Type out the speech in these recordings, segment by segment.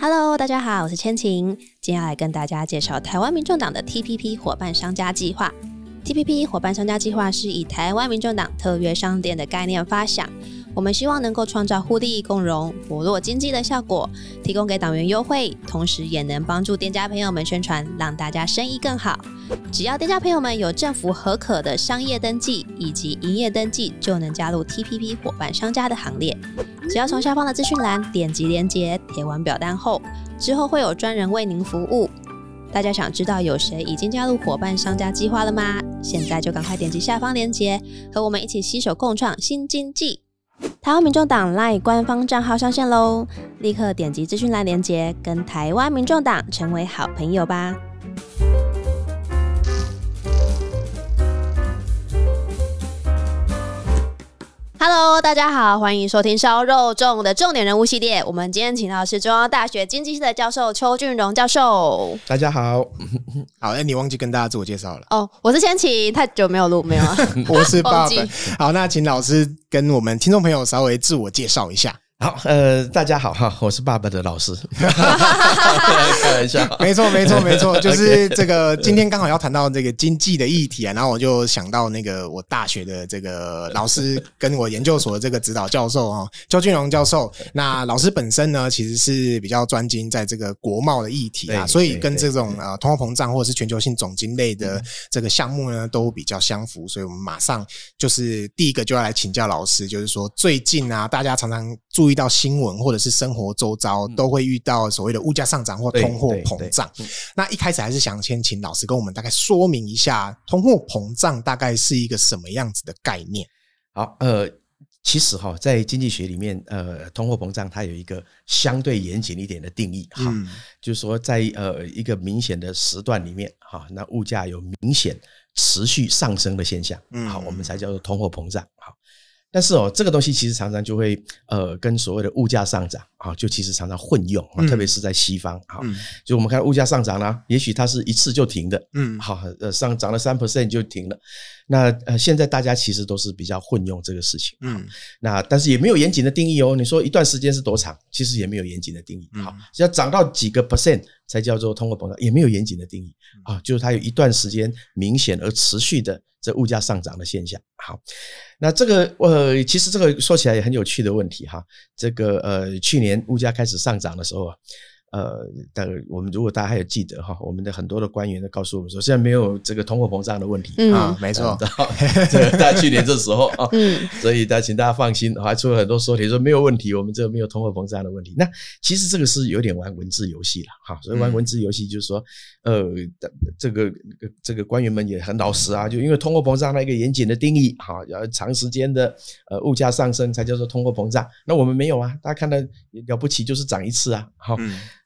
Hello，大家好，我是千晴，今天要来跟大家介绍台湾民众党的 TPP 伙伴商家计划。TPP 伙伴商家计划是以台湾民众党特约商店的概念发想，我们希望能够创造互利共荣、活络经济的效果，提供给党员优惠，同时也能帮助店家朋友们宣传，让大家生意更好。只要店家朋友们有政府核可的商业登记以及营业登记，就能加入 TPP 伙伴商家的行列。只要从下方的资讯栏点击连接，填完表单后，之后会有专人为您服务。大家想知道有谁已经加入伙伴商家计划了吗？现在就赶快点击下方链接，和我们一起携手共创新经济。台湾民众党 LINE 官方账号上线喽！立刻点击资讯栏连接，跟台湾民众党成为好朋友吧。Hello，大家好，欢迎收听烧肉粽的重点人物系列。我们今天请到的是中央大学经济系的教授邱俊荣教授。大家好，好，哎，你忘记跟大家自我介绍了哦。我是千晴，太久没有录，没有啊。我是爸爸。好，那请老师跟我们听众朋友稍微自我介绍一下。好，呃，大家好哈，我是爸爸的老师，开玩笑，没错，没错，没错，就是这个今天刚好要谈到这个经济的议题啊，然后我就想到那个我大学的这个老师跟我研究所的这个指导教授啊，焦俊荣教授。那老师本身呢，其实是比较专精在这个国贸的议题啊，所以跟这种呃通货膨胀或者是全球性总经类的这个项目呢，都比较相符。所以我们马上就是第一个就要来请教老师，就是说最近啊，大家常常注遇到新闻或者是生活周遭都会遇到所谓的物价上涨或通货膨胀。那一开始还是想先请老师跟我们大概说明一下，通货膨胀大概是一个什么样子的概念？好，呃，其实哈，在经济学里面，呃，通货膨胀它有一个相对严谨一点的定义，哈，就是说在呃一个明显的时段里面，哈，那物价有明显持续上升的现象，好，我们才叫做通货膨胀，好。但是哦，这个东西其实常常就会呃，跟所谓的物价上涨啊，就其实常常混用啊，特别是在西方啊，就我们看物价上涨呢，也许它是一次就停的，嗯，好，呃，上涨了三 percent 就停了。那呃，现在大家其实都是比较混用这个事情，嗯，那但是也没有严谨的定义哦。你说一段时间是多长，其实也没有严谨的定义。好，只要涨到几个 percent 才叫做通货膨胀，也没有严谨的定义啊，就是它有一段时间明显而持续的这物价上涨的现象。好，那这个呃，其实这个说起来也很有趣的问题哈。这个呃，去年物价开始上涨的时候啊。呃，但我们如果大家还有记得哈，我们的很多的官员都告诉我们说，现在没有这个通货膨胀的问题、嗯、啊，没错，这个在去年这时候啊，嗯，所以大家请大家放心，还出了很多说题说没有问题，我们这个没有通货膨胀的问题。那其实这个是有点玩文字游戏了哈，所以玩文字游戏就是说，呃，这个这个官员们也很老实啊，就因为通货膨胀那一个严谨的定义哈，要长时间的呃物价上升才叫做通货膨胀，那我们没有啊，大家看到了不起就是涨一次啊，好。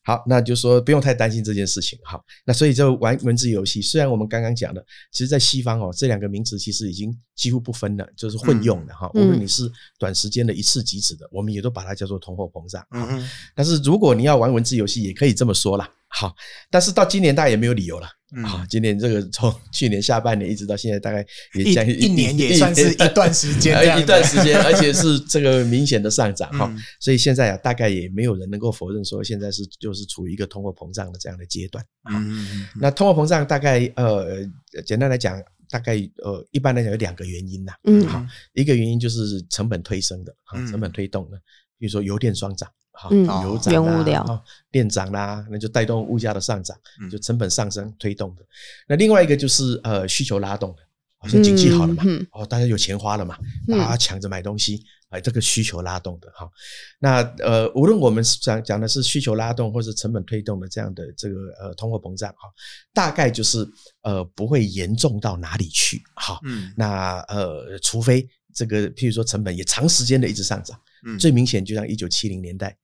好，那就说不用太担心这件事情。哈，那所以就玩文字游戏。虽然我们刚刚讲的，其实，在西方哦，这两个名词其实已经几乎不分了，就是混用的哈。无论你是短时间的一次即止的，我们也都把它叫做通货膨胀。嗯，但是如果你要玩文字游戏，也可以这么说啦。好，但是到今年大家也没有理由了。好，今年这个从 去年下半年一直到现在，大概也将近一年，也算是一段时间，一段时间，而且是这个明显的上涨哈。所以现在啊，大概也没有人能够否认说，现在是就是处于一个通货膨胀的这样的阶段。嗯，那通货膨胀大概呃，简单来讲，大概呃，一般来讲有两个原因呐。嗯，好，一个原因就是成本推升的，成本推动的，比如说油电双涨。好，油涨啦，电涨啦，那就带动物价的上涨，就成本上升推动的。那另外一个就是呃需求拉动的，好像经济好了嘛，哦，大家有钱花了嘛，大家抢着买东西，哎，这个需求拉动的哈。那呃，无论我们讲讲的是需求拉动或是成本推动的这样的这个呃通货膨胀哈，大概就是呃不会严重到哪里去哈。那呃，除非这个譬如说成本也长时间的一直上涨，最明显就像一九七零年代。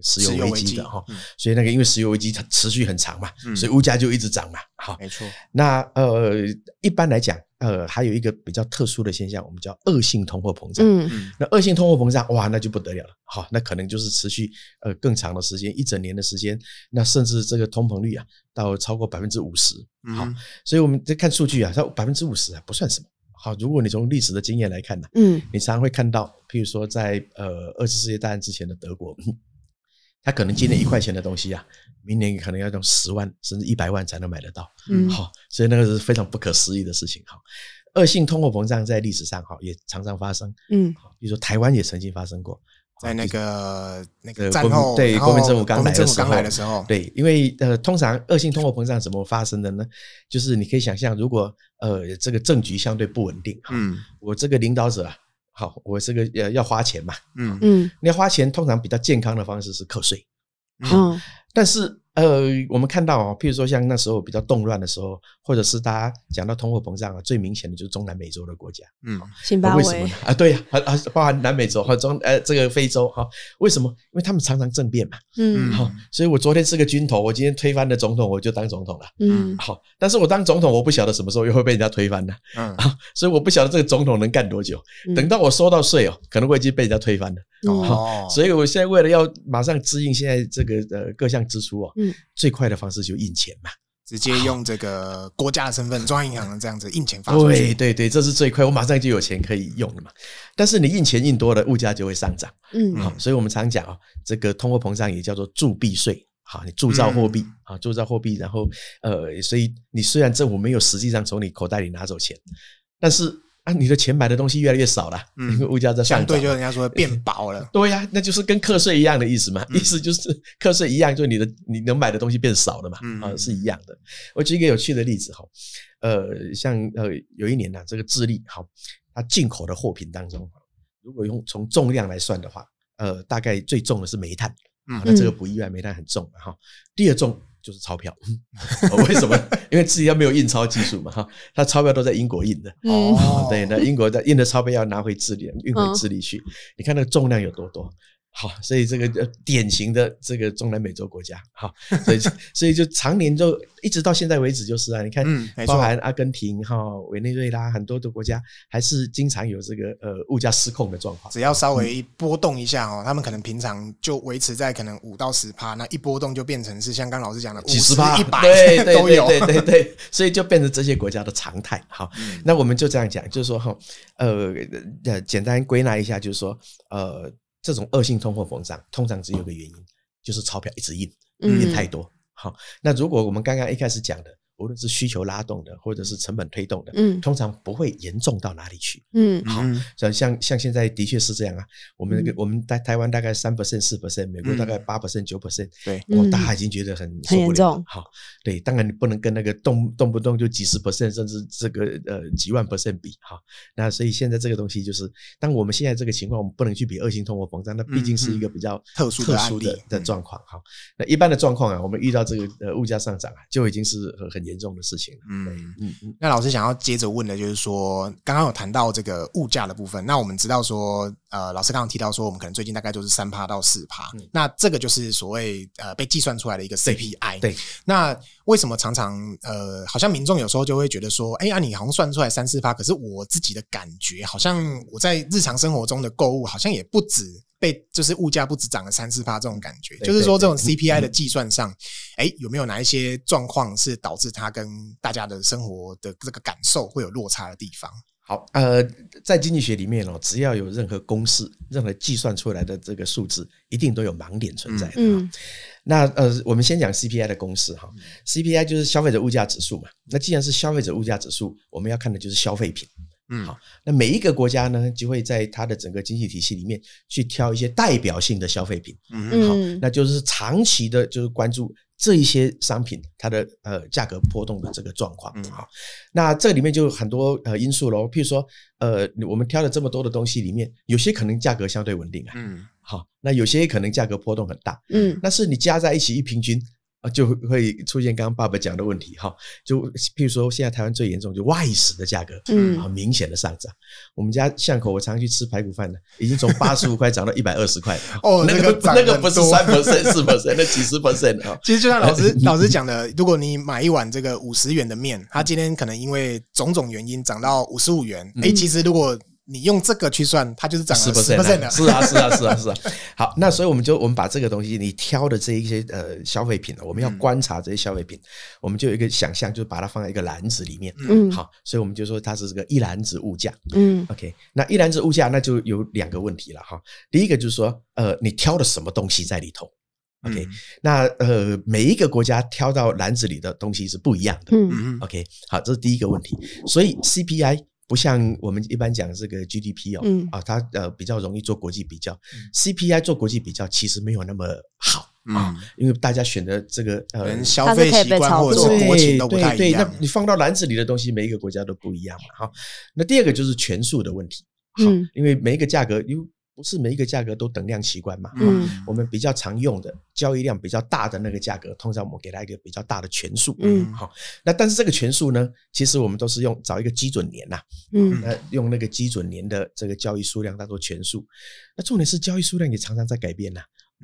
石油危机的哈，所以那个因为石油危机它持续很长嘛，所以物价就一直涨嘛。好，没错。那呃，一般来讲，呃，还有一个比较特殊的现象，我们叫恶性通货膨胀。嗯，那恶性通货膨胀，哇，那就不得了了。好，那可能就是持续呃更长的时间，一整年的时间，那甚至这个通膨率啊，到超过百分之五十。好，所以我们在看数据啊，它百分之五十啊不算什么。好，如果你从历史的经验来看呢，嗯，你常常会看到，譬如说在呃二次世界大战之前的德国。他可能今年一块钱的东西啊，明年可能要用十万甚至一百万才能买得到。嗯，好，所以那个是非常不可思议的事情。哈，恶性通货膨胀在历史上哈也常常发生。嗯，比如说台湾也曾经发生过，在那个那个战后对国民政府刚来的时候，来的时候，对，因为呃，通常恶性通货膨胀怎么发生的呢？就是你可以想象，如果呃这个政局相对不稳定，嗯，我这个领导者啊。好，我这个要要花钱嘛，嗯。嗯，你要花钱，通常比较健康的方式是课税，嗯，但是。呃，我们看到啊，譬如说像那时候比较动乱的时候，或者是大家讲到通货膨胀啊，最明显的就是中南美洲的国家，嗯，辛巴威。为什么呢？啊，对呀，啊啊，包含南美洲和 中呃这个非洲哈，为什么？因为他们常常政变嘛，嗯，好，所以我昨天是个军头，我今天推翻了总统，我就当总统了，嗯，好，但是我当总统，我不晓得什么时候又会被人家推翻呢，嗯，啊，所以我不晓得这个总统能干多久，等到我收到税哦，可能我已经被人家推翻了，哦，所以我现在为了要马上支应现在这个呃各项支出哦。嗯，最快的方式就印钱嘛，直接用这个国家的身份，中央银行这样子印钱发出去。对对对，这是最快，我马上就有钱可以用了嘛。但是你印钱印多了，物价就会上涨。嗯，好，所以我们常讲啊，这个通货膨胀也叫做铸币税。好，你铸造货币，啊，铸造货币，然后呃，所以你虽然政府没有实际上从你口袋里拿走钱，但是。啊，你的钱买的东西越来越少了，因为物价在上涨。相对就人家说变薄了。对呀，那就是跟课税一样的意思嘛，意思就是课税一样，就你的你能买的东西变少了嘛，啊，是一样的。我举一个有趣的例子哈，呃，像呃有一年呢，这个智利哈，它进口的货品当中，如果用从重量来算的话，呃，大概最重的是煤炭，嗯，那这个不意外，煤炭很重哈。第二重。就是钞票，为什么？因为自己要没有印钞技术嘛，哈，他钞票都在英国印的，哦，对，那英国在印的钞票要拿回智利，运回智利去，你看那个重量有多多。好，所以这个典型的这个中南美洲国家，好，所以所以就常年就一直到现在为止就是啊，你看，包含阿根廷哈、委内瑞拉很多的国家，还是经常有这个呃物价失控的状况。只要稍微波动一下哦，他们可能平常就维持在可能五到十趴，那一波动就变成是像刚老师讲的几十趴、一百 都有，对对对对，所以就变成这些国家的常态。好，那我们就这样讲，就是说哈，呃呃，简单归纳一下，就是说呃。这种恶性通货膨胀通常只有一个原因，就是钞票一直印，印太多。好，那如果我们刚刚一开始讲的。无论是需求拉动的，或者是成本推动的，嗯，通常不会严重到哪里去，嗯，好，像像像现在的确是这样啊。我们那个我们在台湾大概三 percent 四 percent，美国大概八 percent 九 percent，对，哦，大家已经觉得很很严重。好，对，当然你不能跟那个动动不动就几十 percent，甚至这个呃几万 percent 比，哈。那所以现在这个东西就是，当我们现在这个情况，我们不能去比恶性通货膨胀，那毕竟是一个比较特殊特殊的的状况，哈。那一般的状况啊，我们遇到这个呃物价上涨啊，就已经是很很严。严重的事情，嗯嗯嗯。那老师想要接着问的就是说，刚刚有谈到这个物价的部分。那我们知道说，呃，老师刚刚提到说，我们可能最近大概就是三趴到四趴。那这个就是所谓呃被计算出来的一个 CPI。对。那为什么常常呃，好像民众有时候就会觉得说，哎呀，你好像算出来三四趴，可是我自己的感觉好像我在日常生活中的购物好像也不止。被就是物价不止涨了三四趴这种感觉，就是说这种 CPI 的计算上，哎，有没有哪一些状况是导致它跟大家的生活的这个感受会有落差的地方？好，呃，在经济学里面哦，只要有任何公式、任何计算出来的这个数字，一定都有盲点存在的。嗯，那呃，我们先讲 CPI 的公式哈，CPI 就是消费者物价指数嘛。那既然是消费者物价指数，我们要看的就是消费品。嗯，好，那每一个国家呢，就会在它的整个经济体系里面去挑一些代表性的消费品。嗯，好，那就是长期的，就是关注这一些商品它的呃价格波动的这个状况。嗯，好，那这里面就有很多呃因素喽，譬如说呃，我们挑了这么多的东西里面，有些可能价格相对稳定啊。嗯，好，那有些可能价格波动很大。嗯，那是你加在一起一平均。啊，就会出现刚刚爸爸讲的问题哈，就譬如说现在台湾最严重就外食的价格，嗯，很明显的上涨。我们家巷口我常去吃排骨饭的，已经从八十五块涨到一百二十块。哦，那个那个不是三 percent 四 percent，那几十 percent 啊。其实就像老师 老师讲的，如果你买一碗这个五十元的面，它今天可能因为种种原因涨到五十五元，哎，其实如果你用这个去算，它就是涨了十 percent 的。是啊，是啊，是啊，是啊。好，那所以我们就我们把这个东西，你挑的这一些呃消费品，我们要观察这些消费品，我们就有一个想象，就是把它放在一个篮子里面。嗯，好，所以我们就说它是这个一篮子物价。嗯，OK，那一篮子物价，那就有两个问题了哈。第一个就是说，呃，你挑的什么东西在里头？OK，那呃，每一个国家挑到篮子里的东西是不一样的。嗯，OK，好，这是第一个问题。所以 CPI 不像我们一般讲这个 GDP 哦，嗯啊，它呃比较容易做国际比较。CPI 做国际比较其实没有那么好啊，因为大家选的这个呃消费习惯或者是国情都不太一样。对，那你放到篮子里的东西，每一个国家都不一样嘛。好，那第二个就是权数的问题。好，因为每一个价格因为不是每一个价格都等量齐观嘛？嗯，我们比较常用的交易量比较大的那个价格，通常我们给它一个比较大的权数。嗯，好，那但是这个权数呢，其实我们都是用找一个基准年呐，嗯，那用那个基准年的这个交易数量当做权数。那重点是交易数量也常常在改变呐。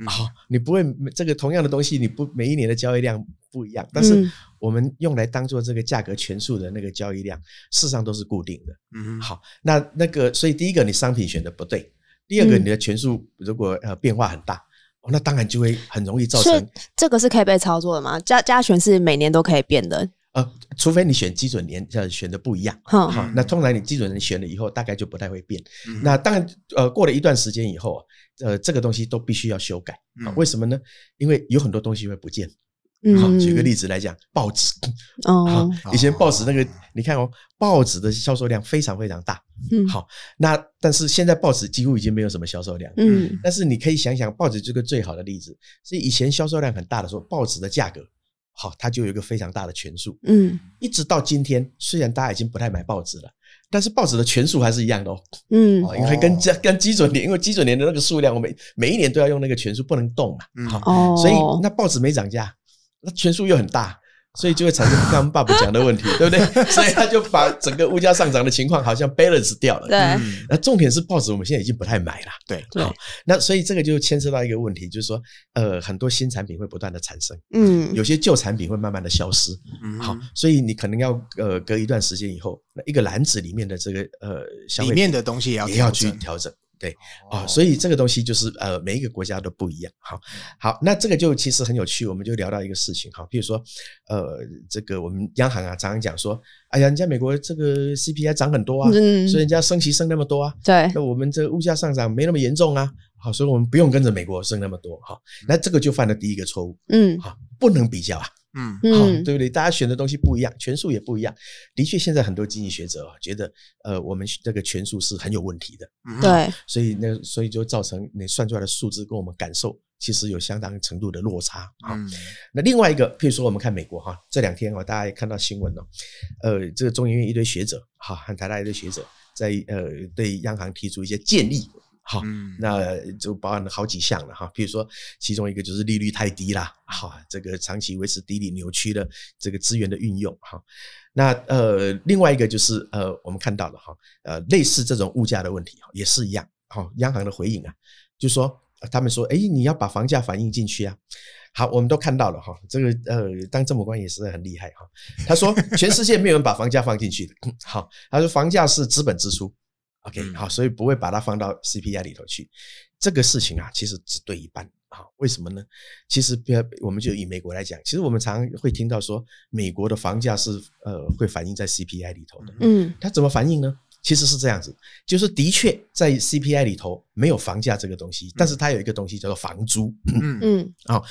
好，你不会这个同样的东西，你不每一年的交易量不一样，但是我们用来当做这个价格权数的那个交易量，事实上都是固定的。嗯，好，那那个所以第一个你商品选的不对。第二个，你的权数如果呃变化很大，哦，那当然就会很容易造成。这个是可以被操作的吗？加加权是每年都可以变的。呃，除非你选基准年，呃，选的不一样。好，好，那通常你基准年选了以后，大概就不太会变。那当然，呃，过了一段时间以后，呃，这个东西都必须要修改。为什么呢？因为有很多东西会不见。好，举个例子来讲，报纸。哦，以前报纸那个，你看哦，报纸的销售量非常非常大。嗯，好，那但是现在报纸几乎已经没有什么销售量。嗯，但是你可以想想，报纸这个最好的例子，所以以前销售量很大的时候，报纸的价格，好，它就有一个非常大的权数。嗯，一直到今天，虽然大家已经不太买报纸了，但是报纸的权数还是一样的哦。嗯，因为跟跟基准年，因为基准年的那个数量，我每每一年都要用那个权数，不能动嘛。好，所以那报纸没涨价。那权数又很大，所以就会产生刚刚爸爸讲的问题，对不对？所以他就把整个物价上涨的情况好像 balance 掉了。对，那重点是报纸我们现在已经不太买了。对，好，那所以这个就牵涉到一个问题，就是说，呃，很多新产品会不断的产生，嗯，有些旧产品会慢慢的消失，嗯，好，所以你可能要呃隔一段时间以后，那一个篮子里面的这个呃里面的东西也要也要去调整。对啊，所以这个东西就是呃，每一个国家都不一样。好，好，那这个就其实很有趣，我们就聊到一个事情哈，比如说呃，这个我们央行啊常常讲说，哎呀，人家美国这个 CPI 涨很多啊，所以人家升息升那么多啊，对，那我们这个物价上涨没那么严重啊，好，所以我们不用跟着美国升那么多哈，那这个就犯了第一个错误，嗯，好，不能比较啊。嗯，好，对不对？大家选的东西不一样，权数也不一样。的确，现在很多经济学者啊，觉得，呃，我们这个权数是很有问题的。对，所以那所以就造成你算出来的数字跟我们感受其实有相当程度的落差。嗯，那另外一个，譬如说我们看美国哈，这两天啊，大家也看到新闻了，呃，这个中研院一堆学者，哈，和台大一堆学者在呃对央行提出一些建议。好，那就包含了好几项了哈，比如说其中一个就是利率太低啦，哈，这个长期维持低利扭曲的这个资源的运用哈。那呃，另外一个就是呃，我们看到了哈，呃，类似这种物价的问题也是一样。哈，央行的回应啊，就说他们说，哎，你要把房价反映进去啊。好，我们都看到了哈，这个呃，当政府官也是很厉害哈。他说，全世界没有人把房价放进去的。好，他说房价是资本支出。OK，好，所以不会把它放到 CPI 里头去。这个事情啊，其实只对一半。好，为什么呢？其实，比如我们就以美国来讲，其实我们常常会听到说，美国的房价是呃会反映在 CPI 里头的。嗯，它怎么反映呢？其实是这样子，就是的确在 CPI 里头没有房价这个东西，但是它有一个东西叫做房租。嗯嗯，好，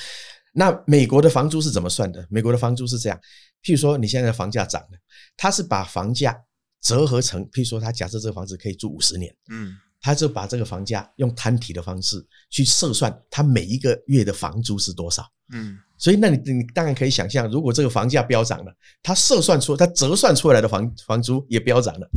那美国的房租是怎么算的？美国的房租是这样，譬如说你现在的房价涨了，它是把房价。折合成，譬如说，他假设这个房子可以住五十年，嗯，他就把这个房价用摊提的方式去测算，他每一个月的房租是多少，嗯，所以那你你当然可以想象，如果这个房价飙涨了，他测算出他折算出来的房房租也飙涨了。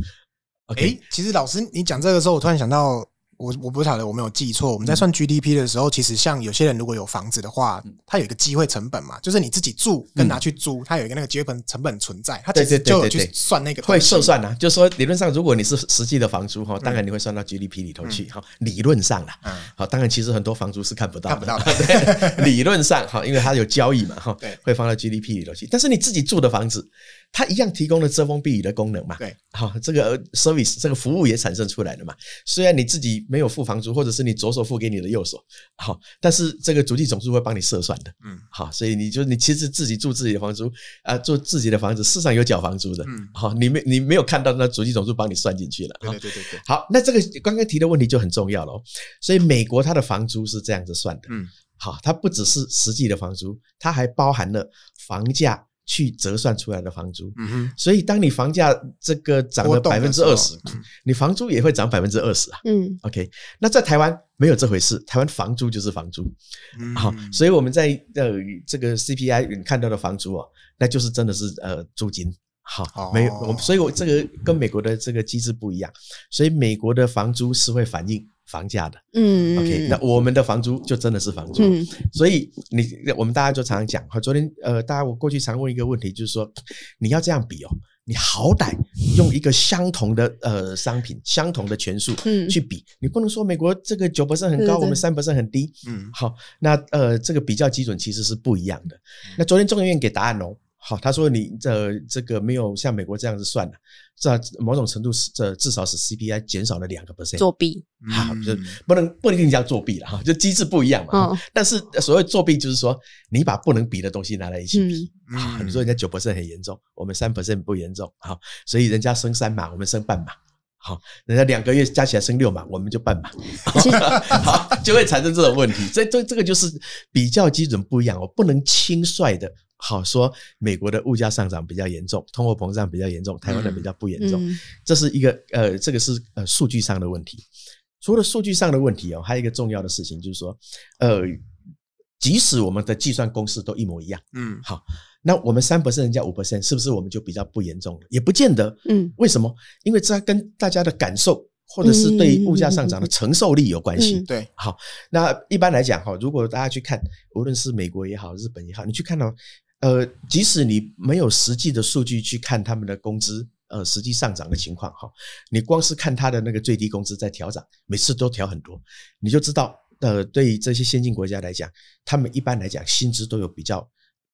OK，欸，其实老师你讲这个时候，我突然想到。我我不晓得我没有记错，我们在算 GDP 的时候，其实像有些人如果有房子的话，他有一个机会成本嘛，就是你自己住跟拿去租，他有一个那个机会成本存在，他其实就有去算那个会测算啊，就是说理论上，如果你是实际的房租哈，当然你会算到 GDP 里头去哈，理论上啦，好，当然其实很多房租是看不到，看不到。的，理论上哈，因为它有交易嘛哈，会放到 GDP 里头去，但是你自己住的房子。它一样提供了遮风避雨的功能嘛？对，好，这个 service 这个服务也产生出来了嘛。虽然你自己没有付房租，或者是你左手付给你的右手，好，但是这个主计总数会帮你测算的。嗯，好，所以你就你其实自己住自己的房租啊，住自己的房子，事实上有缴房租的。嗯，好，你没你没有看到那主计总数帮你算进去了。对对对对对。好，那这个刚刚提的问题就很重要了。所以美国它的房租是这样子算的。嗯。好，它不只是实际的房租，它还包含了房价去折算出来的房租。嗯哼，所以当你房价这个涨了百分之二十，你房租也会涨百分之二十啊。嗯，OK，那在台湾没有这回事，台湾房租就是房租。好，所以我们在呃这个 CPI 你看到的房租哦，那就是真的是呃租金。好，没有我，所以我这个跟美国的这个机制不一样，所以美国的房租是会反映房价的。嗯，OK，那我们的房租就真的是房租。嗯，所以你我们大家就常常讲，昨天呃，大家我过去常问一个问题，就是说你要这样比哦，你好歹用一个相同的呃商品、相同的权数嗯去比，你不能说美国这个九 percent 很高，我们三 percent 很低。嗯，好，那呃这个比较基准其实是不一样的。那昨天众议院给答案哦。好，他说你这这个没有像美国这样子算的，这某种程度是这至少是 CPI 减少了两个 percent 作弊，好，就不能不能跟你讲作弊了哈，就机制不一样嘛。但是所谓作弊就是说你把不能比的东西拿来一起比，你说人家九 percent 很严重，我们三 percent 不严重，好，所以人家升三码，我们升半码，好，人家两个月加起来升六码，我们就半码，好，就会产生这种问题。这这这个就是比较基准不一样，我不能轻率的。好说，美国的物价上涨比较严重，通货膨胀比较严重，台湾的比较不严重，这是一个呃，这个是呃数据上的问题。除了数据上的问题哦，还有一个重要的事情就是说，呃，即使我们的计算公式都一模一样，嗯，好，那我们三 percent 人家五 percent，是不是我们就比较不严重了？也不见得，嗯，为什么？因为这跟大家的感受或者是对物价上涨的承受力有关系。嗯、对，好，那一般来讲哈，如果大家去看，无论是美国也好，日本也好，你去看到。呃，即使你没有实际的数据去看他们的工资，呃，实际上涨的情况哈，你光是看他的那个最低工资在调涨，每次都调很多，你就知道，呃，对于这些先进国家来讲，他们一般来讲薪资都有比较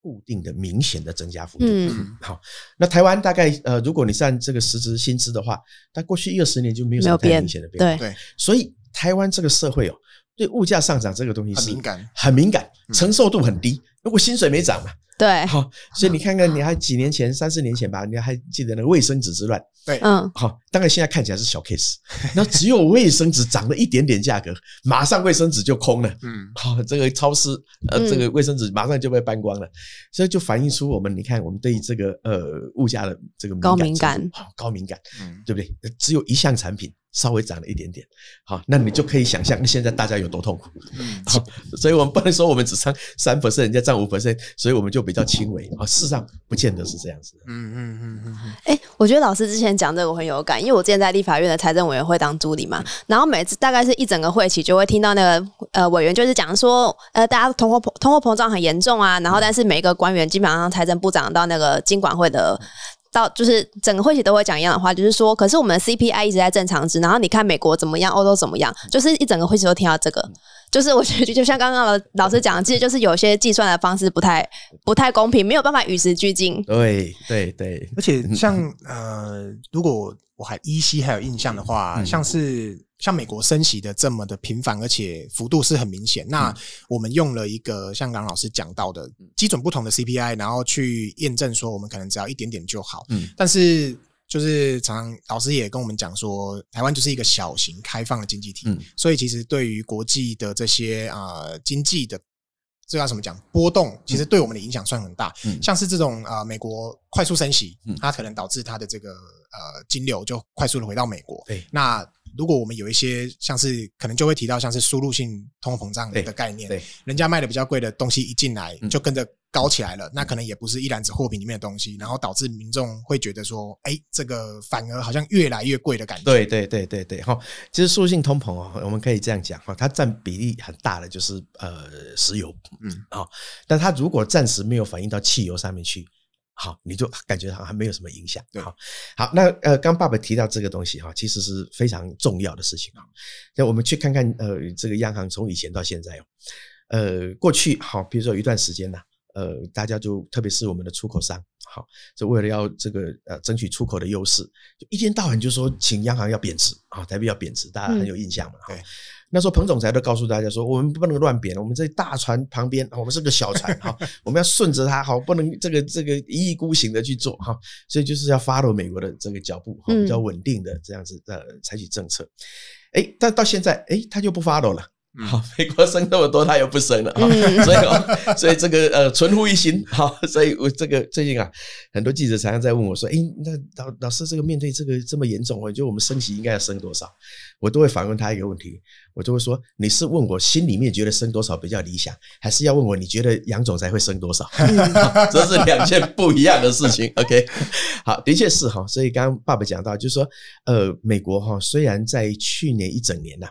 固定的、明显的增加幅度。嗯，好，那台湾大概呃，如果你算这个实质薪资的话，它过去一二十年就没有什么太明显的变化。对，所以台湾这个社会哦，对物价上涨这个东西是很敏感，很敏感，承受度很低。如果薪水没涨嘛。对，好，所以你看看，你还几年前，三四年前吧，你还记得那个卫生纸之乱？对，嗯，好，当然现在看起来是小 case，那只有卫生纸涨了一点点价格，马上卫生纸就空了，嗯，好，这个超市呃，这个卫生纸马上就被搬光了，所以就反映出我们，你看我们对于这个呃物价的这个敏感，高敏感，好，高敏感，嗯，对不对？只有一项产品。稍微涨了一点点，好，那你就可以想象现在大家有多痛苦。嗯，好，所以我们不能说我们只涨三 percent，人家涨五 percent，所以我们就比较轻微啊。事实上，不见得是这样子。嗯嗯嗯嗯嗯。哎，我觉得老师之前讲这个我很有感，因为我之前在立法院的财政委员会当助理嘛，然后每次大概是一整个会期就会听到那个呃委员就是讲说，呃，大家通货膨通货膨胀很严重啊，然后但是每一个官员基本上财政部长到那个经管会的。到就是整个会期都会讲一样的话，就是说，可是我们的 CPI 一直在正常值，然后你看美国怎么样，欧洲怎么样，就是一整个会期都听到这个，就是我觉得就像刚刚的 老师讲的，其实就是有些计算的方式不太不太公平，没有办法与时俱进。对对对，而且像呃，如果我还依稀还有印象的话，嗯、像是。像美国升息的这么的频繁，而且幅度是很明显。那我们用了一个像刚刚老师讲到的基准不同的 CPI，然后去验证说我们可能只要一点点就好。嗯，但是就是常常老师也跟我们讲说，台湾就是一个小型开放的经济体，嗯，所以其实对于国际的这些啊、呃、经济的这叫什么讲波动，其实对我们的影响算很大。嗯，像是这种啊、呃、美国快速升息，它可能导致它的这个呃金流就快速的回到美国。对，那。如果我们有一些像是可能就会提到像是输入性通货膨胀的概念，对，人家卖的比较贵的东西一进来就跟着高起来了，那可能也不是一篮子货品里面的东西，然后导致民众会觉得说，哎，这个反而好像越来越贵的感觉。对对对对对，哈，其实输入性通膨哦，我们可以这样讲哈，它占比例很大的就是呃石油，嗯啊，但它如果暂时没有反映到汽油上面去。好，你就感觉好像没有什么影响。好，好，那呃，刚爸爸提到这个东西哈，其实是非常重要的事情啊。那我们去看看呃，这个央行从以前到现在哦，呃，过去好，比如说有一段时间呢，呃，大家就特别是我们的出口商，好，就为了要这个呃争取出口的优势，就一天到晚就说请央行要贬值啊，台币要贬值，大家很有印象嘛。对。那时候彭总裁都告诉大家说，我们不能乱贬，我们在大船旁边，我们是个小船哈，我们要顺着它，好，不能这个这个一意孤行的去做哈，所以就是要 follow 美国的这个脚步，比较稳定的这样子呃采取政策。诶，但到现在诶，他就不 follow 了好，美国升那么多，他又不升了，嗯、所以所以这个呃，存乎一心。好，所以我这个最近啊，很多记者常常在问我说：“哎，那老老师，这个面对这个这么严重，我觉得我们升息应该要升多少？”我都会反问他一个问题，我就会说：“你是问我心里面觉得升多少比较理想，还是要问我你觉得杨总裁会升多少？” 这是两件不一样的事情。OK，好，的确是哈。所以刚刚爸爸讲到，就是说，呃，美国哈虽然在去年一整年呐，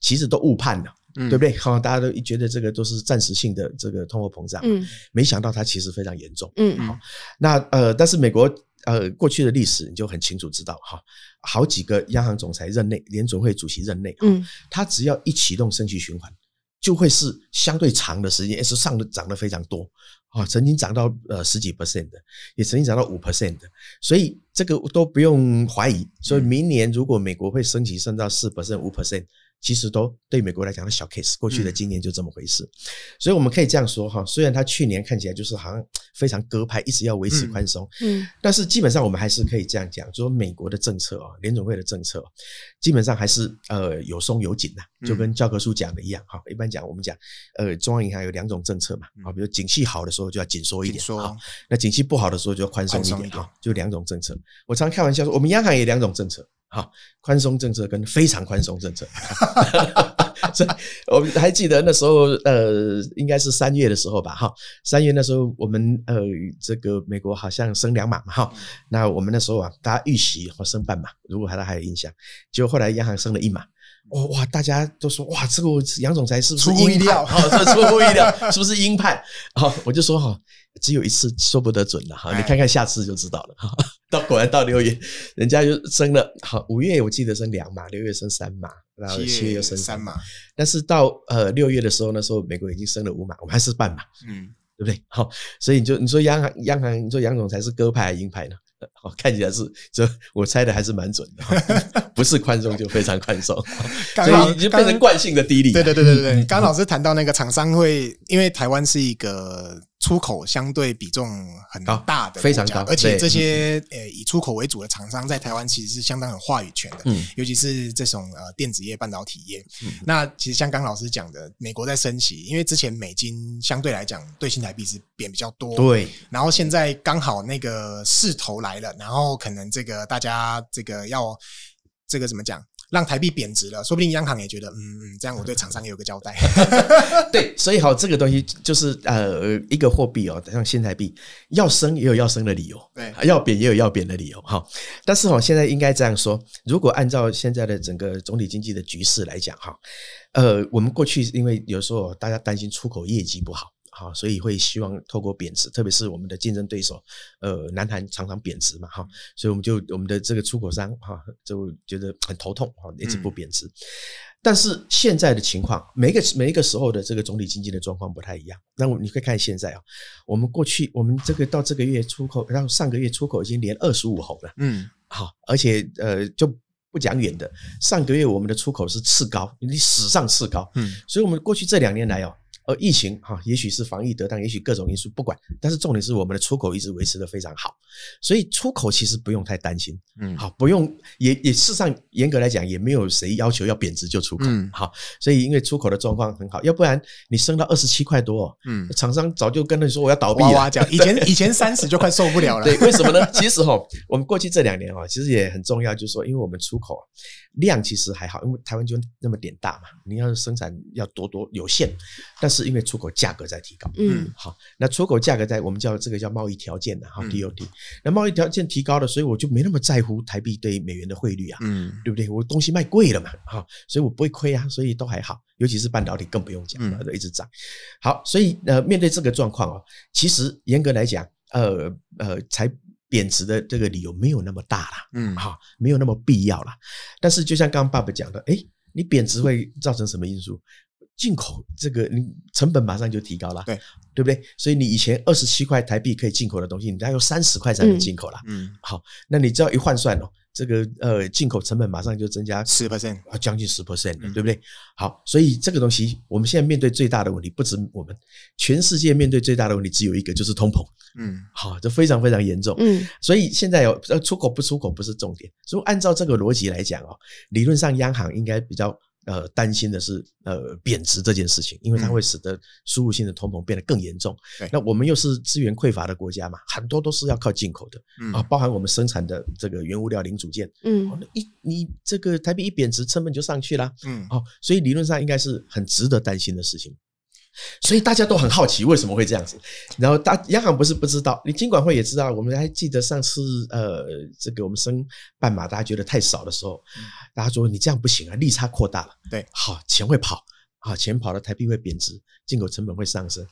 其实都误判了。嗯、对不对？好，大家都觉得这个都是暂时性的这个通货膨胀，嗯，没想到它其实非常严重，嗯，好，那呃，但是美国呃过去的历史你就很清楚知道哈，好几个央行总裁任内，联准会主席任内，嗯，他只要一启动升息循环，就会是相对长的时间，也是上的涨得非常多啊，曾经涨到呃十几 percent 的，也曾经涨到五 percent 的，所以这个都不用怀疑。所以明年如果美国会升息升到四 percent、五 percent。其实都对美国来讲是小 case，过去的经验就这么回事，所以我们可以这样说哈。虽然它去年看起来就是好像非常鸽派，一直要维持宽松，嗯，但是基本上我们还是可以这样讲，就说美国的政策啊，联准会的政策，基本上还是呃有松有紧的，就跟教科书讲的一样哈。一般讲我们讲呃中央银行有两种政策嘛，啊，比如景气好的时候就要紧缩一点，啊那景气不好的时候就要宽松一点哈，就两种政策。我常开玩笑说，我们央行也两种政策。好，宽松政策跟非常宽松政策，所以我们还记得那时候，呃，应该是三月的时候吧，哈，三月那时候我们呃，这个美国好像升两码嘛，哈，那我们那时候啊，大家预期或升半码，如果还还有印象，结果后来央行升了一码，哦哇，大家都说哇，这个杨总裁是不是出乎意料？哈，这出乎意料，是不是鹰派？好，我就说哈。只有一次说不得准了哈，你看看下次就知道了哈。到果然到六月，人家就升了，好，五月我记得升两码，六月升三码，然后七月又升三码。但是到呃六月的时候，那时候美国已经升了五码，我们还是半码，嗯，对不对？好，所以你就你说央行央行，你说杨总裁是鸽派还是鹰派呢？好，看起来是这我猜的还是蛮准的，不是宽松就非常宽松，所以就变成惯性的低利。对对对对对，刚老师谈到那个厂商会，因为台湾是一个。出口相对比重很大的，非常高，而且这些呃以出口为主的厂商在台湾其实是相当有话语权的，嗯，尤其是这种呃电子业、半导体业。嗯，那其实像刚老师讲的，美国在升息，因为之前美金相对来讲对新台币是贬比较多，对，然后现在刚好那个势头来了，然后可能这个大家这个要这个怎么讲？让台币贬值了，说不定央行也觉得，嗯嗯，这样我对厂商也有个交代。对，所以好，这个东西就是呃，一个货币哦，像新台币要升也有要升的理由，对，要贬也有要贬的理由哈。但是哈，现在应该这样说，如果按照现在的整个总体经济的局势来讲哈，呃，我们过去因为有时候大家担心出口业绩不好。好，所以会希望透过贬值，特别是我们的竞争对手，呃，南韩常常贬值嘛，哈，所以我们就我们的这个出口商，哈，就觉得很头痛，哈，一直不贬值。但是现在的情况，每一个每一个时候的这个总体经济的状况不太一样。那你可以看现在啊，我们过去我们这个到这个月出口，然后上个月出口已经连二十五红了，嗯，好，而且呃就不讲远的，上个月我们的出口是次高，你史上次高，嗯，所以我们过去这两年来哦。而疫情哈，也许是防疫得当，也许各种因素不管，但是重点是我们的出口一直维持的非常好，所以出口其实不用太担心，嗯，好，不用也也事实上严格来讲也没有谁要求要贬值就出口，嗯，好，所以因为出口的状况很好，要不然你升到二十七块多，嗯，厂商早就跟你说我要倒闭了，哇哇以前以前三十就快受不了了，对，为什么呢？其实哈，我们过去这两年哈，其实也很重要，就是说，因为我们出口量其实还好，因为台湾就那么点大嘛，你要生产要多多有限，但是。是因为出口价格在提高，嗯，好，那出口价格在我们叫这个叫贸易条件的哈，DOD，那贸易条件提高了，所以我就没那么在乎台币对美元的汇率啊，嗯，对不对？我东西卖贵了嘛，哈，所以我不会亏啊，所以都还好，尤其是半导体更不用讲了，都一直涨。好，所以呃，面对这个状况哦，其实严格来讲，呃呃，才贬值的这个理由没有那么大啦，嗯，哈，没有那么必要啦。但是就像刚刚爸爸讲的，诶，你贬值会造成什么因素？进口这个你成本马上就提高了，对对不对？所以你以前二十七块台币可以进口的东西，你要用三十块才能进口了。嗯，好，那你只要一换算哦，这个呃进口成本马上就增加十 percent，将近十 percent，对不对？好，所以这个东西我们现在面对最大的问题，不止我们，全世界面对最大的问题只有一个，就是通膨。嗯，好，这非常非常严重。嗯，所以现在有呃出口不出口不是重点，所以按照这个逻辑来讲哦，理论上央行应该比较。呃担心的是呃贬值这件事情，因为它会使得输入性的通膨变得更严重。对那我们又是资源匮乏的国家嘛，很多都是要靠进口的啊，包含我们生产的这个原物料零组件。嗯，一你这个台币一贬值，成本就上去了。嗯，哦，所以理论上应该是很值得担心的事情。所以大家都很好奇为什么会这样子，然后大央行不是不知道，你金管会也知道。我们还记得上次呃，这个我们升半码，大家觉得太少的时候，大家说你这样不行啊，利差扩大了，对，好，钱会跑。啊，钱跑了，台币会贬值，进口成本会上升。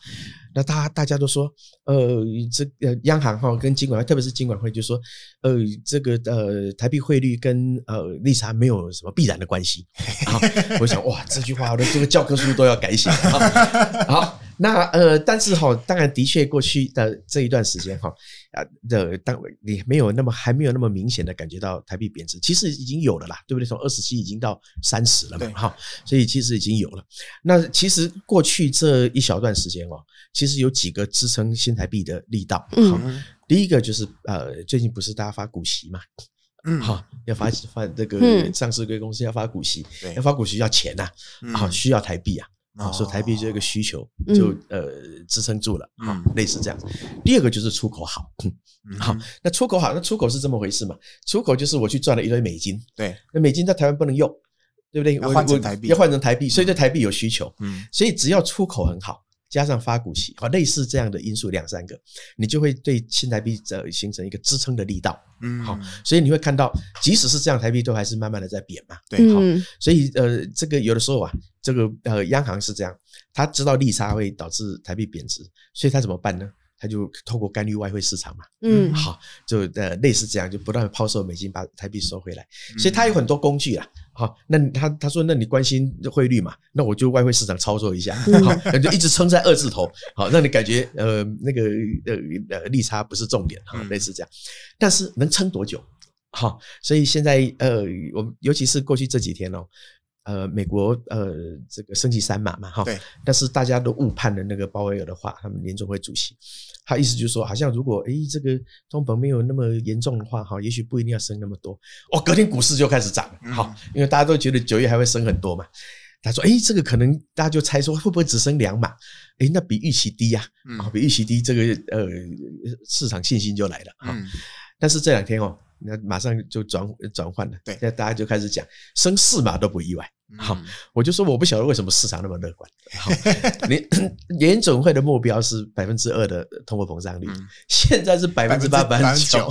那大大家都说，呃，这呃，央行哈跟金管会，特别是金管会就说，呃，这个呃，台币汇率跟呃利差没有什么必然的关系。啊，我想哇，这句话我的这个教科书都要改写。好。那呃，但是哈，当然的确，过去的这一段时间哈，啊的当你没有那么还没有那么明显的感觉到台币贬值，其实已经有了啦，对不对？从二十七已经到三十了嘛，哈，所以其实已经有了。那其实过去这一小段时间哦，其实有几个支撑新台币的力道。嗯，第一个就是呃，最近不是大家发股息嘛，嗯，好，要发发这个上市柜公司要发股息，要发股息要钱呐，啊，需要台币啊。啊，所以台币这个需求就呃支撑住了，啊，类似这样。第二个就是出口好，好，那出口好，那出口是这么回事嘛？出口就是我去赚了一堆美金，对，那美金在台湾不能用，对不对？要换成台币，要换成台币，所以对台币有需求，嗯，所以只要出口很好。加上发股息啊，类似这样的因素两三个，你就会对新台币呃形成一个支撑的力道。嗯，好，所以你会看到，即使是这样，台币都还是慢慢的在贬嘛。对，好，所以呃，这个有的时候啊，这个呃，央行是这样，他知道利差会导致台币贬值，所以他怎么办呢？他就透过干预外汇市场嘛，嗯，好，就呃类似这样，就不断抛售美金，把台币收回来。所以他有很多工具啊，好，那他他说，那你关心汇率嘛？那我就外汇市场操作一下，好，那就一直撑在二字头，好，让你感觉呃那个呃呃利差不是重点，哈，类似这样。但是能撑多久？好，所以现在呃，我们尤其是过去这几天哦。呃，美国呃，这个升级三码嘛，哈，对，但是大家都误判了那个鲍威尔的话，他们联总会主席，他意思就是说，好像如果诶、欸、这个通膨没有那么严重的话，哈，也许不一定要升那么多。哦，隔天股市就开始涨了，好，因为大家都觉得九月还会升很多嘛。他说，诶、欸、这个可能大家就猜说会不会只升两码？诶、欸、那比预期低呀，啊，比预期低，这个呃市场信心就来了，哈。但是这两天哦，那马上就转转换了，对，现在大家就开始讲升四码都不意外。好，我就说我不晓得为什么市场那么乐观。好，你联准会的目标是百分之二的通货膨胀率，现在是百分之八、百分之九，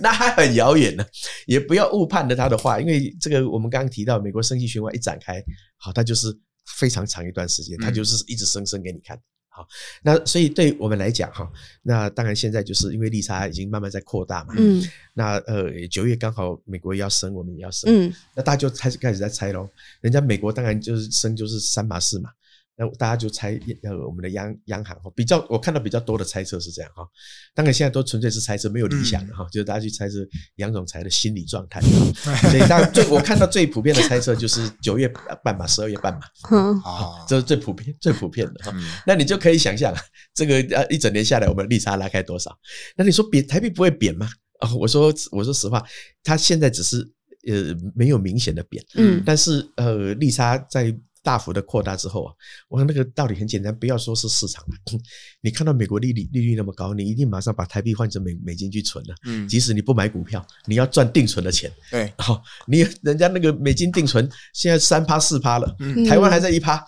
那还很遥远呢。也不要误判了他的话，因为这个我们刚刚提到，美国升息循环一展开，好，它就是非常长一段时间，它就是一直升升给你看。好，那所以对我们来讲哈，那当然现在就是因为利差已经慢慢在扩大嘛，嗯，那呃九月刚好美国要升，我们也要升，嗯，那大家就开始开始在猜喽，人家美国当然就是升就是三码四码。那大家就猜，呃，我们的央央行哈，比较我看到比较多的猜测是这样哈，当然现在都纯粹是猜测，没有理想的哈，就是大家去猜测杨总裁的心理状态，所以大家最我看到最普遍的猜测就是九月半嘛，十二月半码，嗯，好，这是最普遍最普遍的哈。那你就可以想象，这个呃一整年下来，我们利差拉开多少？那你说贬台币不会贬吗？啊，我说我说实话，它现在只是呃没有明显的贬，嗯，但是呃利差在。大幅的扩大之后啊，我说那个道理很简单，不要说是市场了，你看到美国利率利率那么高，你一定马上把台币换成美美金去存了。嗯，即使你不买股票，你要赚定存的钱。对，好，你人家那个美金定存现在三趴四趴了，嗯，台湾还在一趴。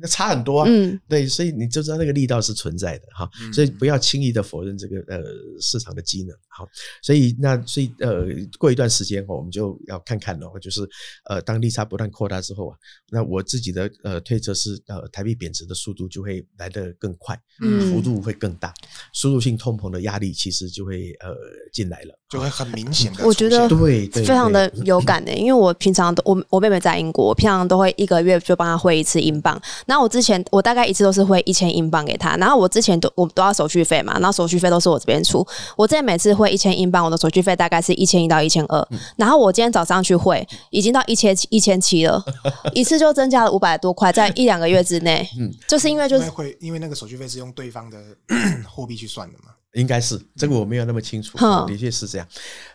那差很多啊，嗯，对，所以你就知道那个力道是存在的哈，所以不要轻易的否认这个呃市场的机能，好，所以那所以呃过一段时间我们就要看看了，就是呃当利差不断扩大之后啊，那我自己的呃推测是呃台币贬值的速度就会来得更快，嗯，幅度会更大，输入性通膨的压力其实就会呃进来了，就会很明显的，我觉得对，非常的有感的，因为我平常都我我妹妹在英国，我平常都会一个月就帮她汇一次英镑。然后我之前我大概一次都是汇一千英镑给他，然后我之前都我都要手续费嘛，然后手续费都是我这边出。我这每次汇一千英镑，我的手续费大概是一千一到一千二。然后我今天早上去汇，已经到一千一千七了，一次就增加了五百多块，在一两个月之内。嗯，就是因为就是会因为那个手续费是用对方的 货币去算的嘛。应该是这个我没有那么清楚，的确是这样。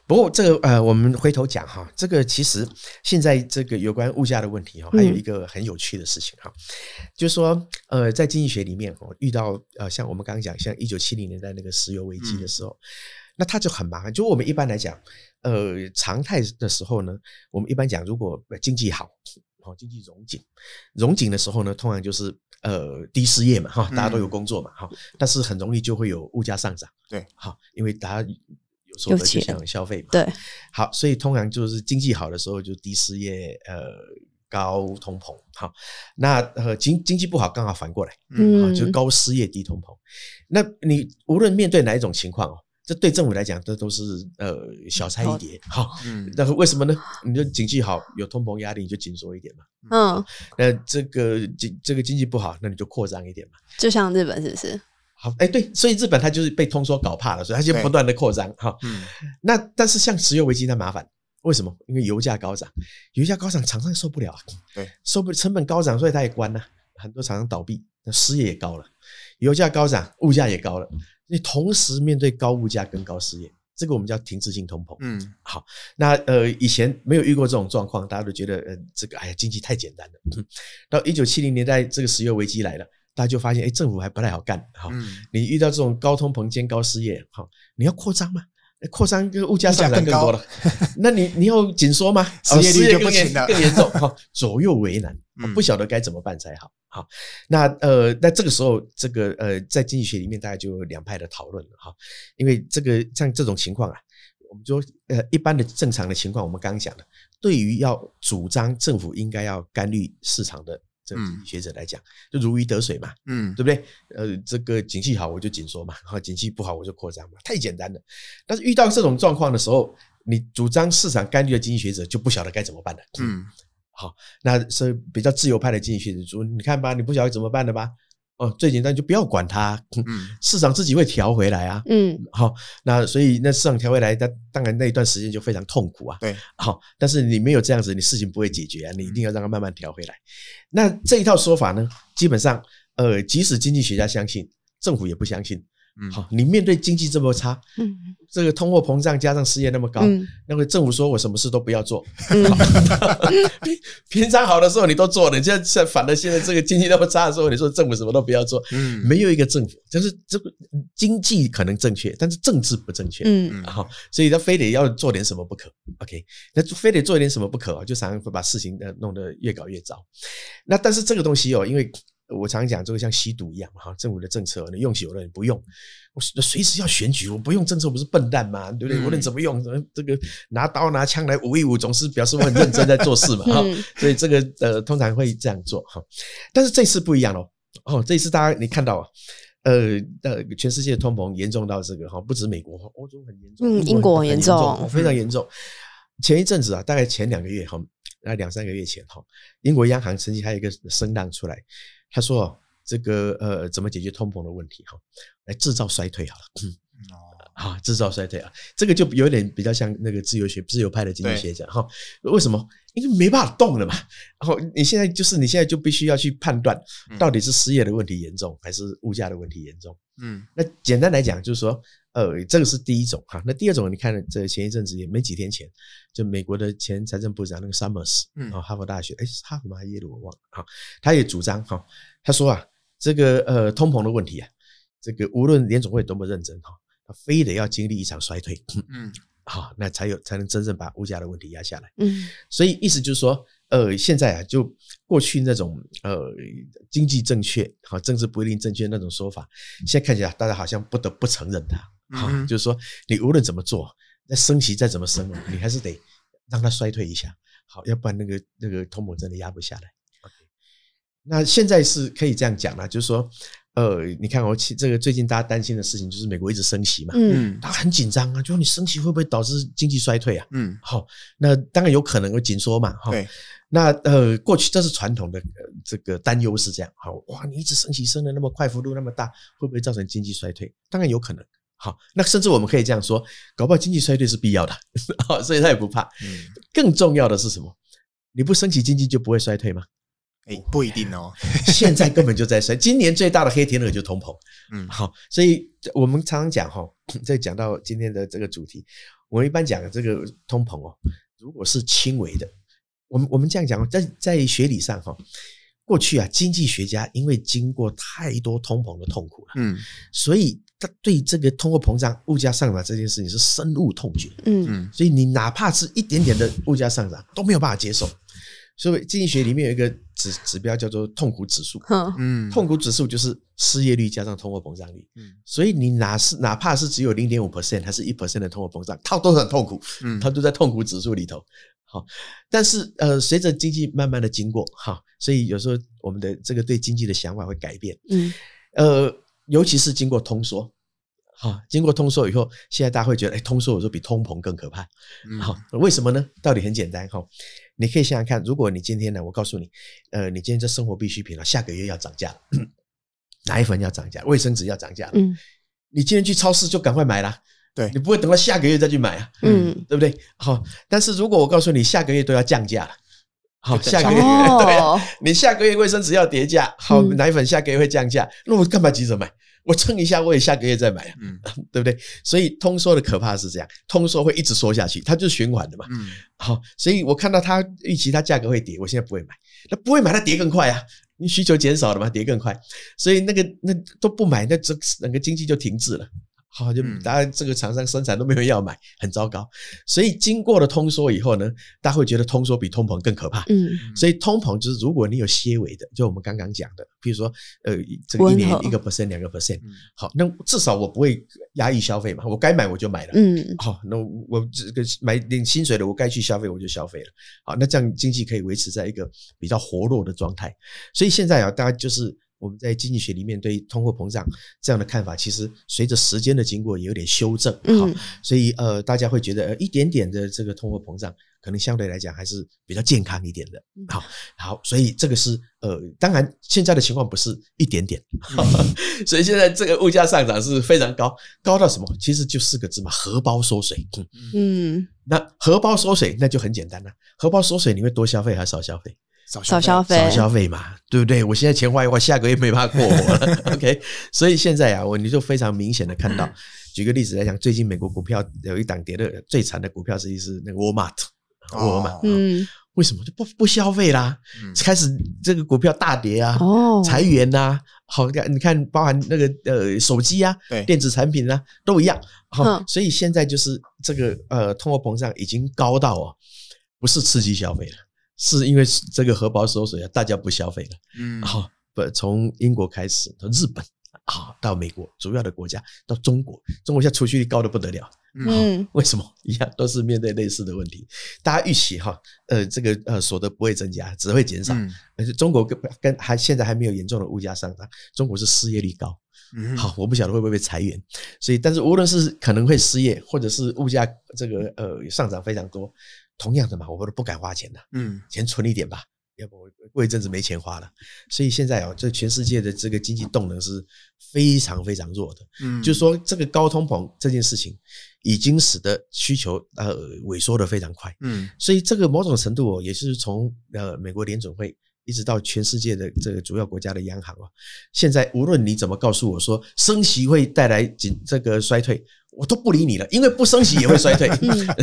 不过这个呃，我们回头讲哈，这个其实现在这个有关物价的问题哈，还有一个很有趣的事情哈，就是说呃，在经济学里面哦，遇到呃像我们刚刚讲像一九七零年代那个石油危机的时候，那它就很麻烦。就我们一般来讲，呃，常态的时候呢，我们一般讲如果经济好，哦，经济融紧，融紧的时候呢，通常就是。呃，低失业嘛，哈，大家都有工作嘛，哈、嗯，但是很容易就会有物价上涨，对，好，因为大家有所得就想消费嘛，对，好，所以通常就是经济好的时候就低失业，呃，高通膨，哈，那呃经经济不好刚好反过来，嗯，就高失业低通膨，那你无论面对哪一种情况哦。这对政府来讲，这都是呃小菜一碟，好，嗯，但是为什么呢？你就经济好，有通膨压力，你就紧缩一点嘛，嗯，那这个经这个经济不好，那你就扩张一点嘛，就像日本是不是？好，哎，对，所以日本它就是被通缩搞怕了，所以它就不断的扩张，哈，嗯，那但是像石油危机它麻烦，为什么？因为油价高涨，油价高涨，厂商受不了啊，对，受不成本高涨，所以它也关了，很多厂商倒闭，那失业也高了，油价高涨，物价也高了。你同时面对高物价跟高失业，这个我们叫停滞性通膨。嗯，好，那呃以前没有遇过这种状况，大家都觉得呃这个哎呀经济太简单了。嗯、到一九七零年代这个石油危机来了，大家就发现哎政府还不太好干。好，嗯、你遇到这种高通膨兼高失业，好，你要扩张吗？扩张跟物价上涨更多了，那你你要紧缩吗？失业率就不行了，更严重哈，左右为难，不晓得该怎么办才好。好，那呃，那这个时候，这个呃，在经济学里面大概就有两派的讨论了哈，因为这个像这种情况啊，我们说呃，一般的正常的情况，我们刚刚讲的，对于要主张政府应该要干预市场的。这学者来讲，就如鱼得水嘛，嗯，对不对？呃，这个景气好我就紧缩嘛，哈，景气不好我就扩张嘛，太简单了。但是遇到这种状况的时候，你主张市场干预的经济学者就不晓得该怎么办了。嗯，好，那是比较自由派的经济学者说，你看吧，你不晓得怎么办的吧？哦，最简单就不要管它，嗯，市场自己会调回来啊，嗯，好，那所以那市场调回来，那当然那一段时间就非常痛苦啊，对，好，但是你没有这样子，你事情不会解决啊，你一定要让它慢慢调回来。那这一套说法呢，基本上，呃，即使经济学家相信，政府也不相信。好，你面对经济这么差，嗯，这个通货膨胀加上失业那么高，嗯，那个政府说我什么事都不要做，嗯，平常好的时候你都做了，你现在反了，现在这个经济那么差的时候，你说政府什么都不要做，嗯，没有一个政府，就是这个经济可能正确，但是政治不正确，嗯，好，所以他非得要做点什么不可，OK，那非得做一点什么不可，就常常会把事情呃弄得越搞越糟。那但是这个东西哦，因为。我常讲，这个像吸毒一样哈，政府的政策你用久了你不用，我随时要选举，我不用政策不是笨蛋吗？对不对？无论怎么用，这个拿刀拿枪来舞一舞，总是表示我很认真在做事嘛哈。所以这个呃，通常会这样做哈。但是这次不一样哦，哦，这次大家你看到呃呃，全世界通膨严重到这个哈，不止美国，欧洲很严重，嗯，英国很严重，非常严重。前一阵子啊，大概前两个月哈，那两三个月前哈，英国央行曾经还有一个声浪出来。他说：“这个呃，怎么解决通膨的问题？哈，来制造衰退好了。嗯，好，制造衰退啊，这个就有点比较像那个自由学、自由派的经济学家哈。为什么？因为没办法动了嘛。然后你现在就是你现在就必须要去判断，到底是失业的问题严重，还是物价的问题严重？嗯，那简单来讲就是说。”呃，这个是第一种哈。那第二种，你看，这前一阵子也没几天前，就美国的前财政部长那个 Summers，嗯，哈佛大学，哎，是哈佛吗？还是耶鲁？我忘了哈。他也主张哈，他说啊，这个呃通膨的问题啊，这个无论联总会多么认真哈，他非得要经历一场衰退，嗯，好，那才有才能真正把物价的问题压下来。嗯，所以意思就是说。呃，现在啊，就过去那种呃经济正确、好政治不一定正确那种说法，现在看起来大家好像不得不承认它，好，就是说你无论怎么做，那升息再怎么升，你还是得让它衰退一下，好，要不然那个那个通膨真的压不下来。那现在是可以这样讲了，就是说。呃，你看我这个最近大家担心的事情就是美国一直升息嘛，嗯，他很紧张啊，就说你升息会不会导致经济衰退啊？嗯，好，那当然有可能会紧缩嘛，哈，对，那呃，过去这是传统的这个担忧是这样，好，哇，你一直升息升的那么快，幅度那么大，会不会造成经济衰退？当然有可能，好，那甚至我们可以这样说，搞不好经济衰退是必要的，所以他也不怕。嗯，更重要的是什么？你不升级，经济就不会衰退吗？哎、欸，不一定哦。现在根本就在升，今年最大的黑天鹅就是通膨。嗯，好，所以我们常常讲哈，在讲到今天的这个主题，我们一般讲的这个通膨哦，如果是轻微的，我们我们这样讲，在在学理上哈，过去啊，经济学家因为经过太多通膨的痛苦了，嗯，所以他对这个通货膨胀、物价上涨这件事情是深恶痛绝。嗯，所以你哪怕是一点点的物价上涨都没有办法接受。所以经济学里面有一个指指标叫做痛苦指数，嗯，痛苦指数就是失业率加上通货膨胀率，嗯，所以你哪是哪怕是只有零点五 percent 还是一 percent 的通货膨胀，它都很痛苦，嗯，它都在痛苦指数里头。好，但是呃，随着经济慢慢的经过，哈，所以有时候我们的这个对经济的想法会改变，嗯，呃，尤其是经过通缩。好，经过通缩以后，现在大家会觉得，哎，通缩有时候比通膨更可怕。好，为什么呢？道理很简单哈，你可以想想看，如果你今天呢，我告诉你，呃，你今天这生活必需品了，下个月要涨价，奶粉要涨价，卫生纸要涨价，嗯，你今天去超市就赶快买啦，对，你不会等到下个月再去买啊，嗯，对不对？好，但是如果我告诉你下个月都要降价了，好，下个月。对啊，你下个月卫生纸要跌价，好，奶粉下个月会降价，那我干嘛急着买？我撑一下，我也下个月再买啊，嗯，对不对？所以通缩的可怕是这样，通缩会一直缩下去，它就是循环的嘛，嗯，好，所以我看到它预期它价格会跌，我现在不会买，那不会买，它跌更快啊，你需求减少了嘛，跌更快，所以那个那都不买，那整整个经济就停滞了。好，就大家这个厂商生产都没有人要买，很糟糕。所以经过了通缩以后呢，大家会觉得通缩比通膨更可怕。嗯，所以通膨就是如果你有些微的，就我们刚刚讲的，比如说呃，这个一年一个 percent 两个 percent，好，那至少我不会压抑消费嘛，我该买我就买了。嗯，好，那我这个买点薪水的，我该去消费我就消费了。好，那这样经济可以维持在一个比较活络的状态。所以现在啊，大家就是。我们在经济学里面对通货膨胀这样的看法，其实随着时间的经过也有点修正，好，所以呃，大家会觉得呃，一点点的这个通货膨胀，可能相对来讲还是比较健康一点的，好，好，所以这个是呃，当然现在的情况不是一点点，所以现在这个物价上涨是非常高，高到什么？其实就四个字嘛，荷包缩水，嗯，那荷包缩水那就很简单了，荷包缩水你会多消费还是少消费？少消费，少消费。嘛，对不对？我现在钱花一花，下个月没办法过活了。OK，所以现在啊，我你就非常明显的看到，举个例子来讲，最近美国股票有一档跌的最惨的股票，实际是那个沃尔玛，沃尔玛，嗯，为什么？就不不消费啦？开始这个股票大跌啊，哦，裁员呐，好，你看，包含那个呃手机啊，对，电子产品啊，都一样。好，所以现在就是这个呃通货膨胀已经高到哦，不是刺激消费了。是因为这个荷包缩水啊，大家不消费了。嗯，好，不从英国开始，从日本啊到美国，主要的国家到中国，中国现在储蓄率高的不得了。嗯，为什么一样都是面对类似的问题？大家预期哈，呃，这个呃所得不会增加，只会减少。而且中国跟跟还现在还没有严重的物价上涨，中国是失业率高。嗯，好，我不晓得会不会被裁员。所以，但是无论是可能会失业，或者是物价这个呃上涨非常多。同样的嘛，我都不敢花钱的，嗯，钱存一点吧，要不我过一阵子没钱花了。所以现在啊，这全世界的这个经济动能是非常非常弱的，嗯，就是说这个高通膨这件事情已经使得需求呃萎缩的非常快，嗯，所以这个某种程度哦，也是从呃美国联准会一直到全世界的这个主要国家的央行啊，现在无论你怎么告诉我说升息会带来紧这个衰退。我都不理你了，因为不升息也会衰退。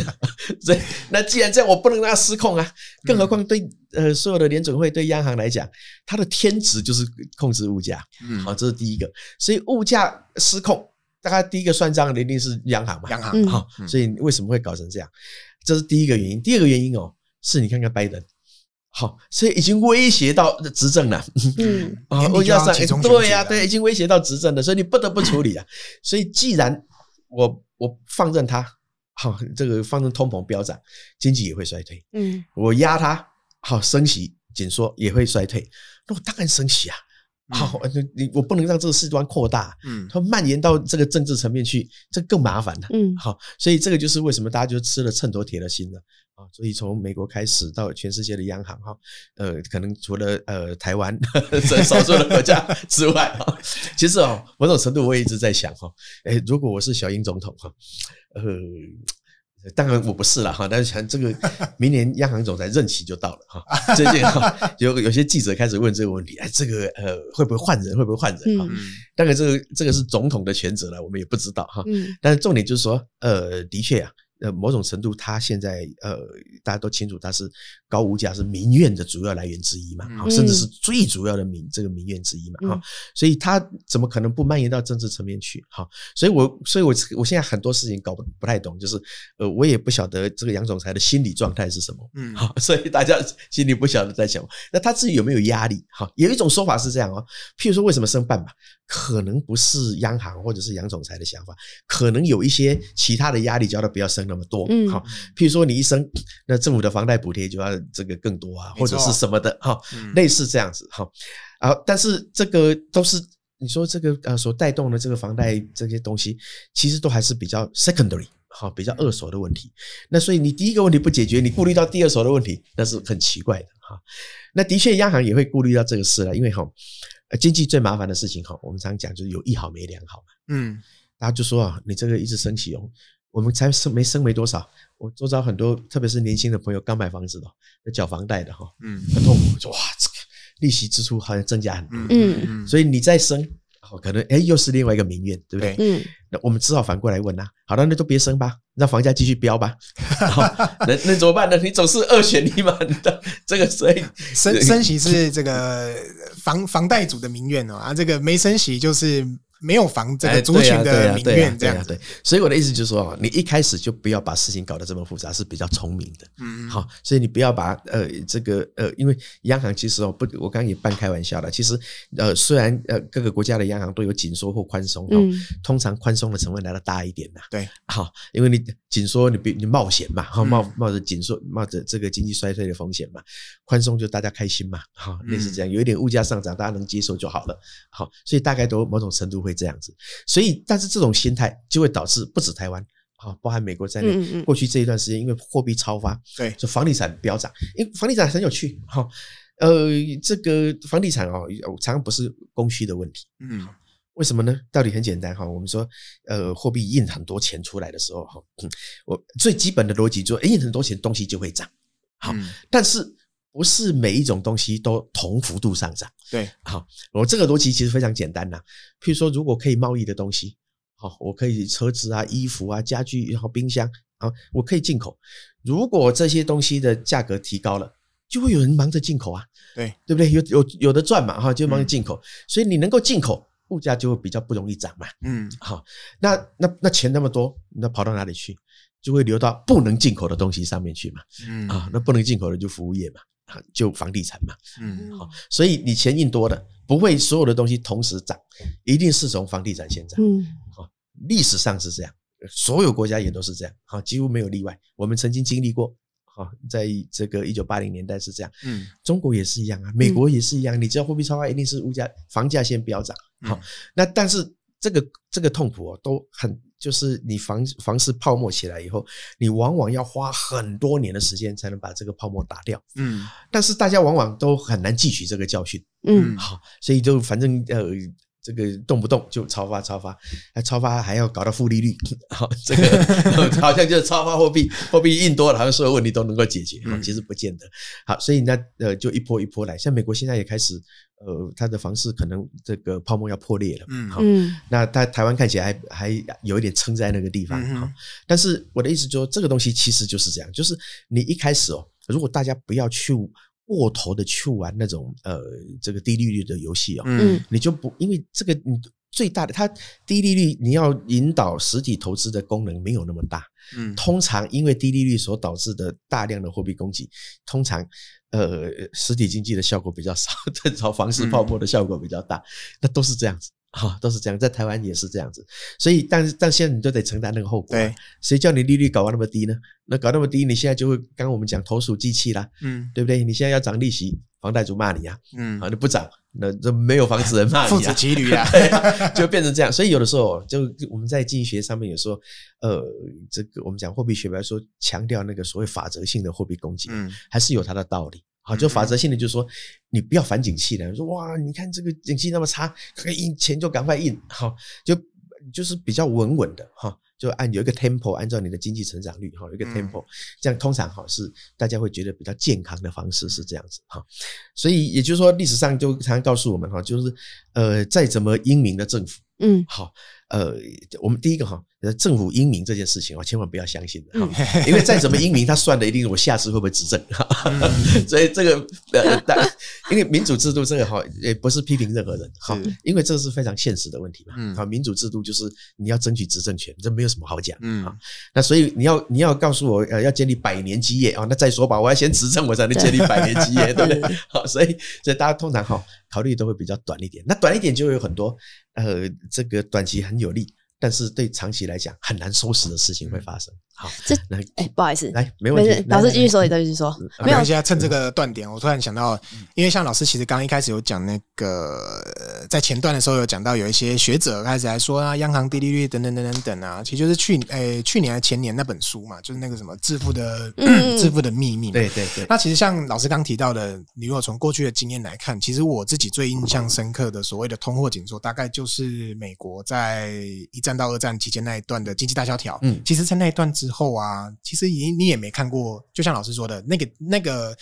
所以，那既然这样，我不能让它失控啊！更何况对呃所有的联准会对央行来讲，它的天职就是控制物价。嗯，好，这是第一个。所以物价失控，大概第一个算账的一定是央行嘛。央行好，所以为什么会搞成这样？这是第一个原因。第二个原因哦，是你看看拜登，好，所以已经威胁到执政了。嗯，啊，物价上对呀，对，已经威胁到执政了，所以你不得不处理啊。所以既然我我放任它，好，这个放任通膨飙涨，经济也会衰退。嗯，我压它，好，升息紧缩也会衰退。那我当然升息啊，好，你我不能让这个事端扩大，嗯，它蔓延到这个政治层面去，这更麻烦了。嗯，好，所以这个就是为什么大家就吃了秤砣铁了心了。啊，所以从美国开始到全世界的央行哈，呃，可能除了呃台湾 这少数的国家 之外哈，其实哦，某种程度我也一直在想哈，诶，如果我是小英总统哈，呃，当然我不是了哈，但是像这个 明年央行总裁任期就到了哈，最近哈有有些记者开始问这个问题，哎，这个呃会不会换人？会不会换人？哈，当然这个这个是总统的权责了，我们也不知道哈。但是重点就是说，呃，的确啊。呃，某种程度，他现在呃，大家都清楚，他是高物价是民怨的主要来源之一嘛，啊，甚至是最主要的民这个民怨之一嘛，哈，所以他怎么可能不蔓延到政治层面去？哈，所以我，所以我，我现在很多事情搞不不太懂，就是呃，我也不晓得这个杨总裁的心理状态是什么，嗯，好，所以大家心里不晓得在想，那他自己有没有压力？哈，有一种说法是这样哦，譬如说为什么升半吧？可能不是央行或者是杨总裁的想法，可能有一些其他的压力，叫他不要升那么多。嗯，好，譬如说你一升，那政府的房贷补贴就要这个更多啊，或者是什么的哈，类似这样子哈。啊，但是这个都是你说这个呃所带动的这个房贷这些东西，其实都还是比较 secondary 哈，比较二手的问题。那所以你第一个问题不解决，你顾虑到第二手的问题，那是很奇怪的哈。那的确央行也会顾虑到这个事了，因为哈。呃，经济最麻烦的事情哈，我们常讲就是有一好没两好嘛。嗯，大家就说啊，你这个一直升息哦，我们才升没升没多少，我周遭很多特别是年轻的朋友刚买房子的，要缴房贷的哈，嗯，很痛苦，说哇，这个利息支出好像增加很多，嗯嗯，所以你再升。可能哎，又是另外一个民怨，对不对？嗯，那我们只好反过来问呐。好了，那都别升吧，让房价继续飙吧。好，那那怎么办呢？你总是二选一嘛。这个所以升升息是这个房房贷族的民怨哦，啊，这个没升息就是。没有房这个族群的民怨这样子，所以我的意思就是说，你一开始就不要把事情搞得这么复杂，是比较聪明的。嗯，好，所以你不要把呃这个呃，因为央行其实哦不，我刚刚也半开玩笑了。其实呃，虽然呃各个国家的央行都有紧缩或宽松，嗯，通常宽松的成分来的大一点呐。对，好，因为你紧缩你比你冒险嘛，哈，冒冒着紧缩冒着这个经济衰退的风险嘛，宽松就大家开心嘛，好，类似这样，有一点物价上涨，大家能接受就好了。好，所以大概都某种程度。会这样子，所以但是这种心态就会导致不止台湾啊，包含美国在内，过去这一段时间因为货币超发，对，就房地产飙涨。因为房地产很有趣哈，呃，这个房地产哦，常常不是供需的问题，嗯，为什么呢？道理很简单哈，我们说呃，货币印很多钱出来的时候哈，我最基本的逻辑就是印很多钱，东西就会涨，好，但是。不是每一种东西都同幅度上涨，对，好，我这个逻辑其实非常简单呐。譬如说，如果可以贸易的东西，好，我可以车子啊、衣服啊、家具然后冰箱啊，我可以进口。如果这些东西的价格提高了，就会有人忙着进口啊，对，对不对？有有有的赚嘛，哈，就忙着进口，所以你能够进口，物价就会比较不容易涨嘛，嗯，好，那那那钱那么多，那跑到哪里去？就会流到不能进口的东西上面去嘛，嗯，啊，那不能进口的就服务业嘛。就房地产嘛，嗯，好，所以你钱印多了，不会所有的东西同时涨，一定是从房地产先涨，嗯，好，历史上是这样，所有国家也都是这样，好，几乎没有例外。我们曾经经历过，好，在这个一九八零年代是这样，嗯，中国也是一样啊，美国也是一样，你知道货币超发一定是物价房价先飙涨，好，那但是这个这个痛苦哦，都很。就是你房房市泡沫起来以后，你往往要花很多年的时间才能把这个泡沫打掉。嗯，但是大家往往都很难汲取这个教训。嗯，好，所以就反正呃。这个动不动就超发超发，还超发还要搞到负利率，好，这个 好像就是超发货币，货币印多了，好像所有问题都能够解决，其实不见得。好，所以那呃就一波一波来，像美国现在也开始，呃，它的房市可能这个泡沫要破裂了，嗯，好，那它台湾看起来还还有一点撑在那个地方，好，但是我的意思就是说，这个东西其实就是这样，就是你一开始哦，如果大家不要去。过头的去玩那种呃这个低利率的游戏哦，嗯，你就不因为这个你最大的它低利率，你要引导实体投资的功能没有那么大，嗯，通常因为低利率所导致的大量的货币供给，通常呃实体经济的效果比较少，正常房市泡沫的效果比较大，那都是这样子。哈，都是这样，在台湾也是这样子，所以，但是，但现在你就得承担那个后果。对，谁叫你利率搞到那么低呢？那搞那么低，你现在就会，刚刚我们讲投鼠忌器啦，嗯，对不对？你现在要涨利息，房贷族骂你啊，嗯，啊，你不涨，那这没有房子人骂你啊，父子骑驴啊，就变成这样。所以有的时候，就我们在经济学上面有说，呃，这个我们讲货币学，比如说强调那个所谓法则性的货币供给，嗯，还是有它的道理。好，就法则性的，就是说，你不要反景气的，说哇，你看这个景气那么差，可以印钱就赶快印，好，就就是比较稳稳的哈，就按有一个 tempo，按照你的经济成长率哈，有一个 tempo，这样通常哈是大家会觉得比较健康的方式是这样子哈。所以也就是说，历史上就常常告诉我们哈，就是呃，再怎么英明的政府，嗯，好。呃，我们第一个哈，政府英明这件事情啊，千万不要相信的哈，因为再怎么英明，他算的一定是我下次会不会执政哈。所以这个呃，但因为民主制度这个哈，也不是批评任何人哈，因为这是非常现实的问题嘛。好，民主制度就是你要争取执政权，这没有什么好讲。嗯，那所以你要你要告诉我呃，要建立百年基业啊，那再说吧，我要先执政，我才能建立百年基业，对不对？好，所以所以大家通常哈考虑都会比较短一点，那短一点就会有很多。呃，这个短期很有利，但是对长期来讲很难收拾的事情会发生。好，这来，哎，不好意思，来，没问题，老师继续说，你继续说。没有，现在趁这个断点，我突然想到，因为像老师其实刚刚一开始有讲那个，在前段的时候有讲到，有一些学者开始来说啊，央行低利率等等等等等啊，其实就是去诶去年还前年那本书嘛，就是那个什么致富的致富的秘密。对对对。那其实像老师刚提到的，你如果从过去的经验来看，其实我自己最印象深刻的所谓的通货紧缩，大概就是美国在一战到二战期间那一段的经济大萧条。嗯，其实，在那一段之后啊。其实你你也没看过，就像老师说的那个那个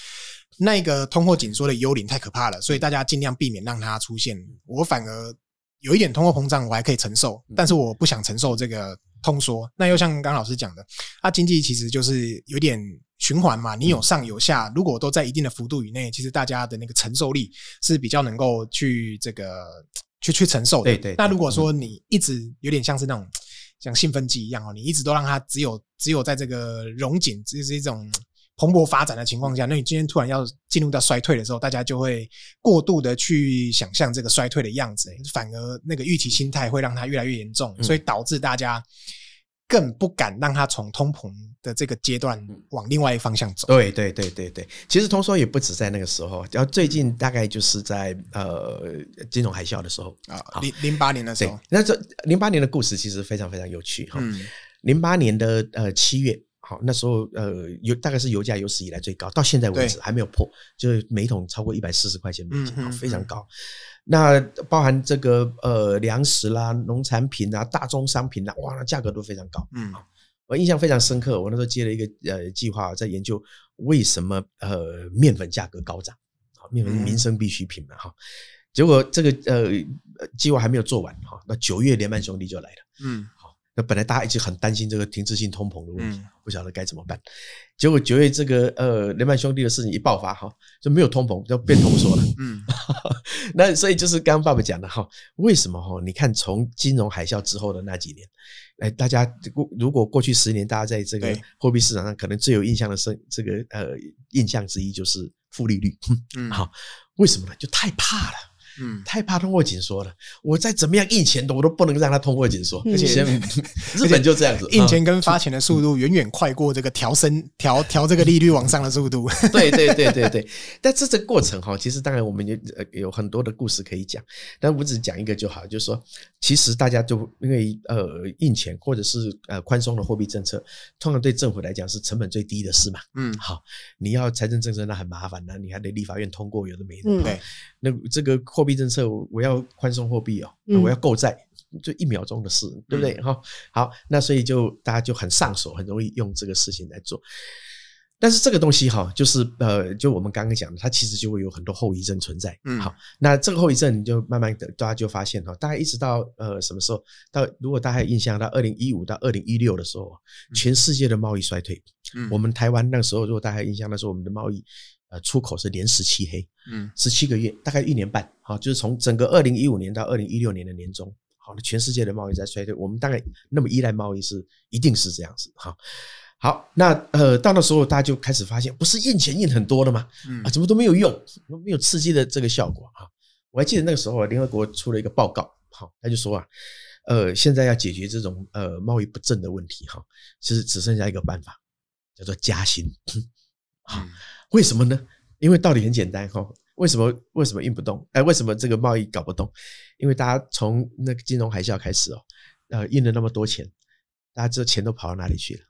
那个通货紧缩的幽灵太可怕了，所以大家尽量避免让它出现。我反而有一点通货膨胀，我还可以承受，但是我不想承受这个通缩。那又像刚刚老师讲的，它经济其实就是有点循环嘛，你有上有下，如果都在一定的幅度以内，其实大家的那个承受力是比较能够去这个去去承受的。对对。那如果说你一直有点像是那种。像兴奋剂一样哦，你一直都让它只有只有在这个荣景，这是一种蓬勃发展的情况下，那你今天突然要进入到衰退的时候，大家就会过度的去想象这个衰退的样子，反而那个预期心态会让它越来越严重，所以导致大家更不敢让它从通膨的这个阶段往另外一方向走。对对对对对，其实通缩也不止在那个时候，然后最近大概就是在呃金融海啸的时候啊，零零八年的时候。那这零八年的故事其实非常非常有趣哈。零八年的呃七月，好，那时候呃油大概是油价有史以来最高，到现在为止还没有破，就是每桶超过一百四十块钱美金，非常高。那包含这个呃粮食啦、农产品啦、大宗商品啦，哇，那价格都非常高。嗯。我印象非常深刻，我那时候接了一个呃计划，在研究为什么呃面粉价格高涨，啊，面粉是民生必需品嘛哈，结果这个呃计划还没有做完哈，那九月联曼兄弟就来了，嗯，好，那本来大家一直很担心这个停滞性通膨的问题，不晓得该怎么办，结果九月这个呃雷曼兄弟的事情一爆发哈，就没有通膨，就变通缩了，嗯，那所以就是刚刚爸爸讲的哈，为什么哈？你看从金融海啸之后的那几年。哎，大家过如果过去十年，大家在这个货币市场上可能最有印象的是这个呃印象之一就是负利率。嗯，好，为什么呢？就太怕了。嗯，太怕通货紧缩了。我再怎么样印钱的，我都不能让它通货紧缩。而且日本就这样子，印钱跟发钱的速度远远快过这个调升调调这个利率往上的速度。对对对对对。但这这个过程哈，其实当然我们有有很多的故事可以讲，但我只讲一个就好，就是说，其实大家就因为呃印钱或者是呃宽松的货币政策，通常对政府来讲是成本最低的事嘛。嗯，好，你要财政政策那很麻烦的，你还得立法院通过，有的没的。嗯，对。那这个货币政策，我要宽松货币哦，我要购债，就一秒钟的事，对不对？哈，好，那所以就大家就很上手，很容易用这个事情来做。但是这个东西哈，就是呃，就我们刚刚讲的，它其实就会有很多后遗症存在。嗯，好，那这个后遗症就慢慢的大家就发现哈，大概一直到呃什么时候？到如果大家有印象到二零一五到二零一六的时候，全世界的贸易衰退。嗯，我们台湾那时候，如果大家有印象那时候，我们的贸易。呃，出口是连十七黑，嗯，十七个月，大概一年半，好，就是从整个二零一五年到二零一六年的年中，好，那全世界的贸易在衰退，我们大概那么依赖贸易是一定是这样子，哈，好，那呃，到那时候大家就开始发现，不是印钱印很多了吗？嗯，啊，怎么都没有用，没有刺激的这个效果，哈，我还记得那个时候联合国出了一个报告，好，他就说啊，呃，现在要解决这种呃贸易不正的问题，哈，其实只剩下一个办法，叫做加薪，好。为什么呢？因为道理很简单哈。为什么为什么印不动？哎，为什么这个贸易搞不动？因为大家从那个金融海啸开始哦，呃，印了那么多钱，大家知道钱都跑到哪里去了？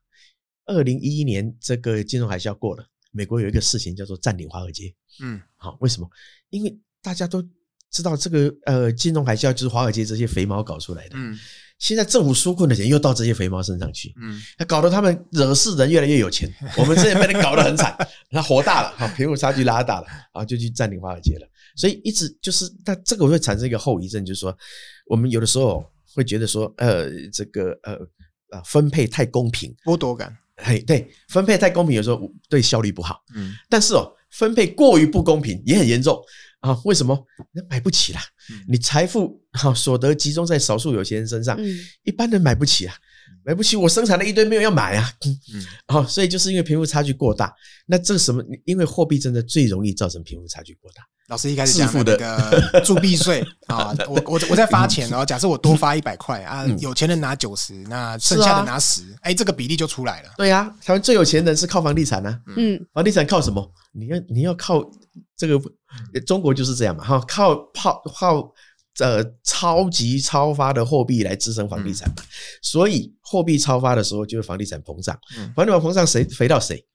二零一一年这个金融海啸过了，美国有一个事情叫做占领华尔街。嗯，好，为什么？因为大家都知道这个呃金融海啸就是华尔街这些肥猫搞出来的。嗯，现在政府纾困的钱又到这些肥猫身上去，嗯，他搞得他们惹事人越来越有钱，我们这边被人搞得很惨，他活大了，哈，贫富差距拉大了，然后就去占领华尔街了，所以一直就是，那这个会产生一个后遗症，就是说，我们有的时候会觉得说，呃，这个呃呃分配太公平，剥夺感，嘿，对，分配太公平有时候对效率不好，嗯，但是哦，分配过于不公平也很严重。啊，为什么？那买不起啦。你财富好所得集中在少数有钱人身上，一般人买不起啊，买不起。我生产了一堆，没有要买啊。嗯，好，所以就是因为贫富差距过大。那这什么？因为货币真的最容易造成贫富差距过大。老师一开始讲那个铸币税啊，我我我在发钱，然后假设我多发一百块啊，有钱人拿九十，那剩下的拿十，哎，这个比例就出来了。对呀，台湾最有钱的人是靠房地产呢。嗯，房地产靠什么？你要你要靠。这个中国就是这样嘛，哈，靠靠靠呃超级超发的货币来支撑房地产嘛，所以货币超发的时候，就是房地产膨胀，房地产膨胀谁肥到谁？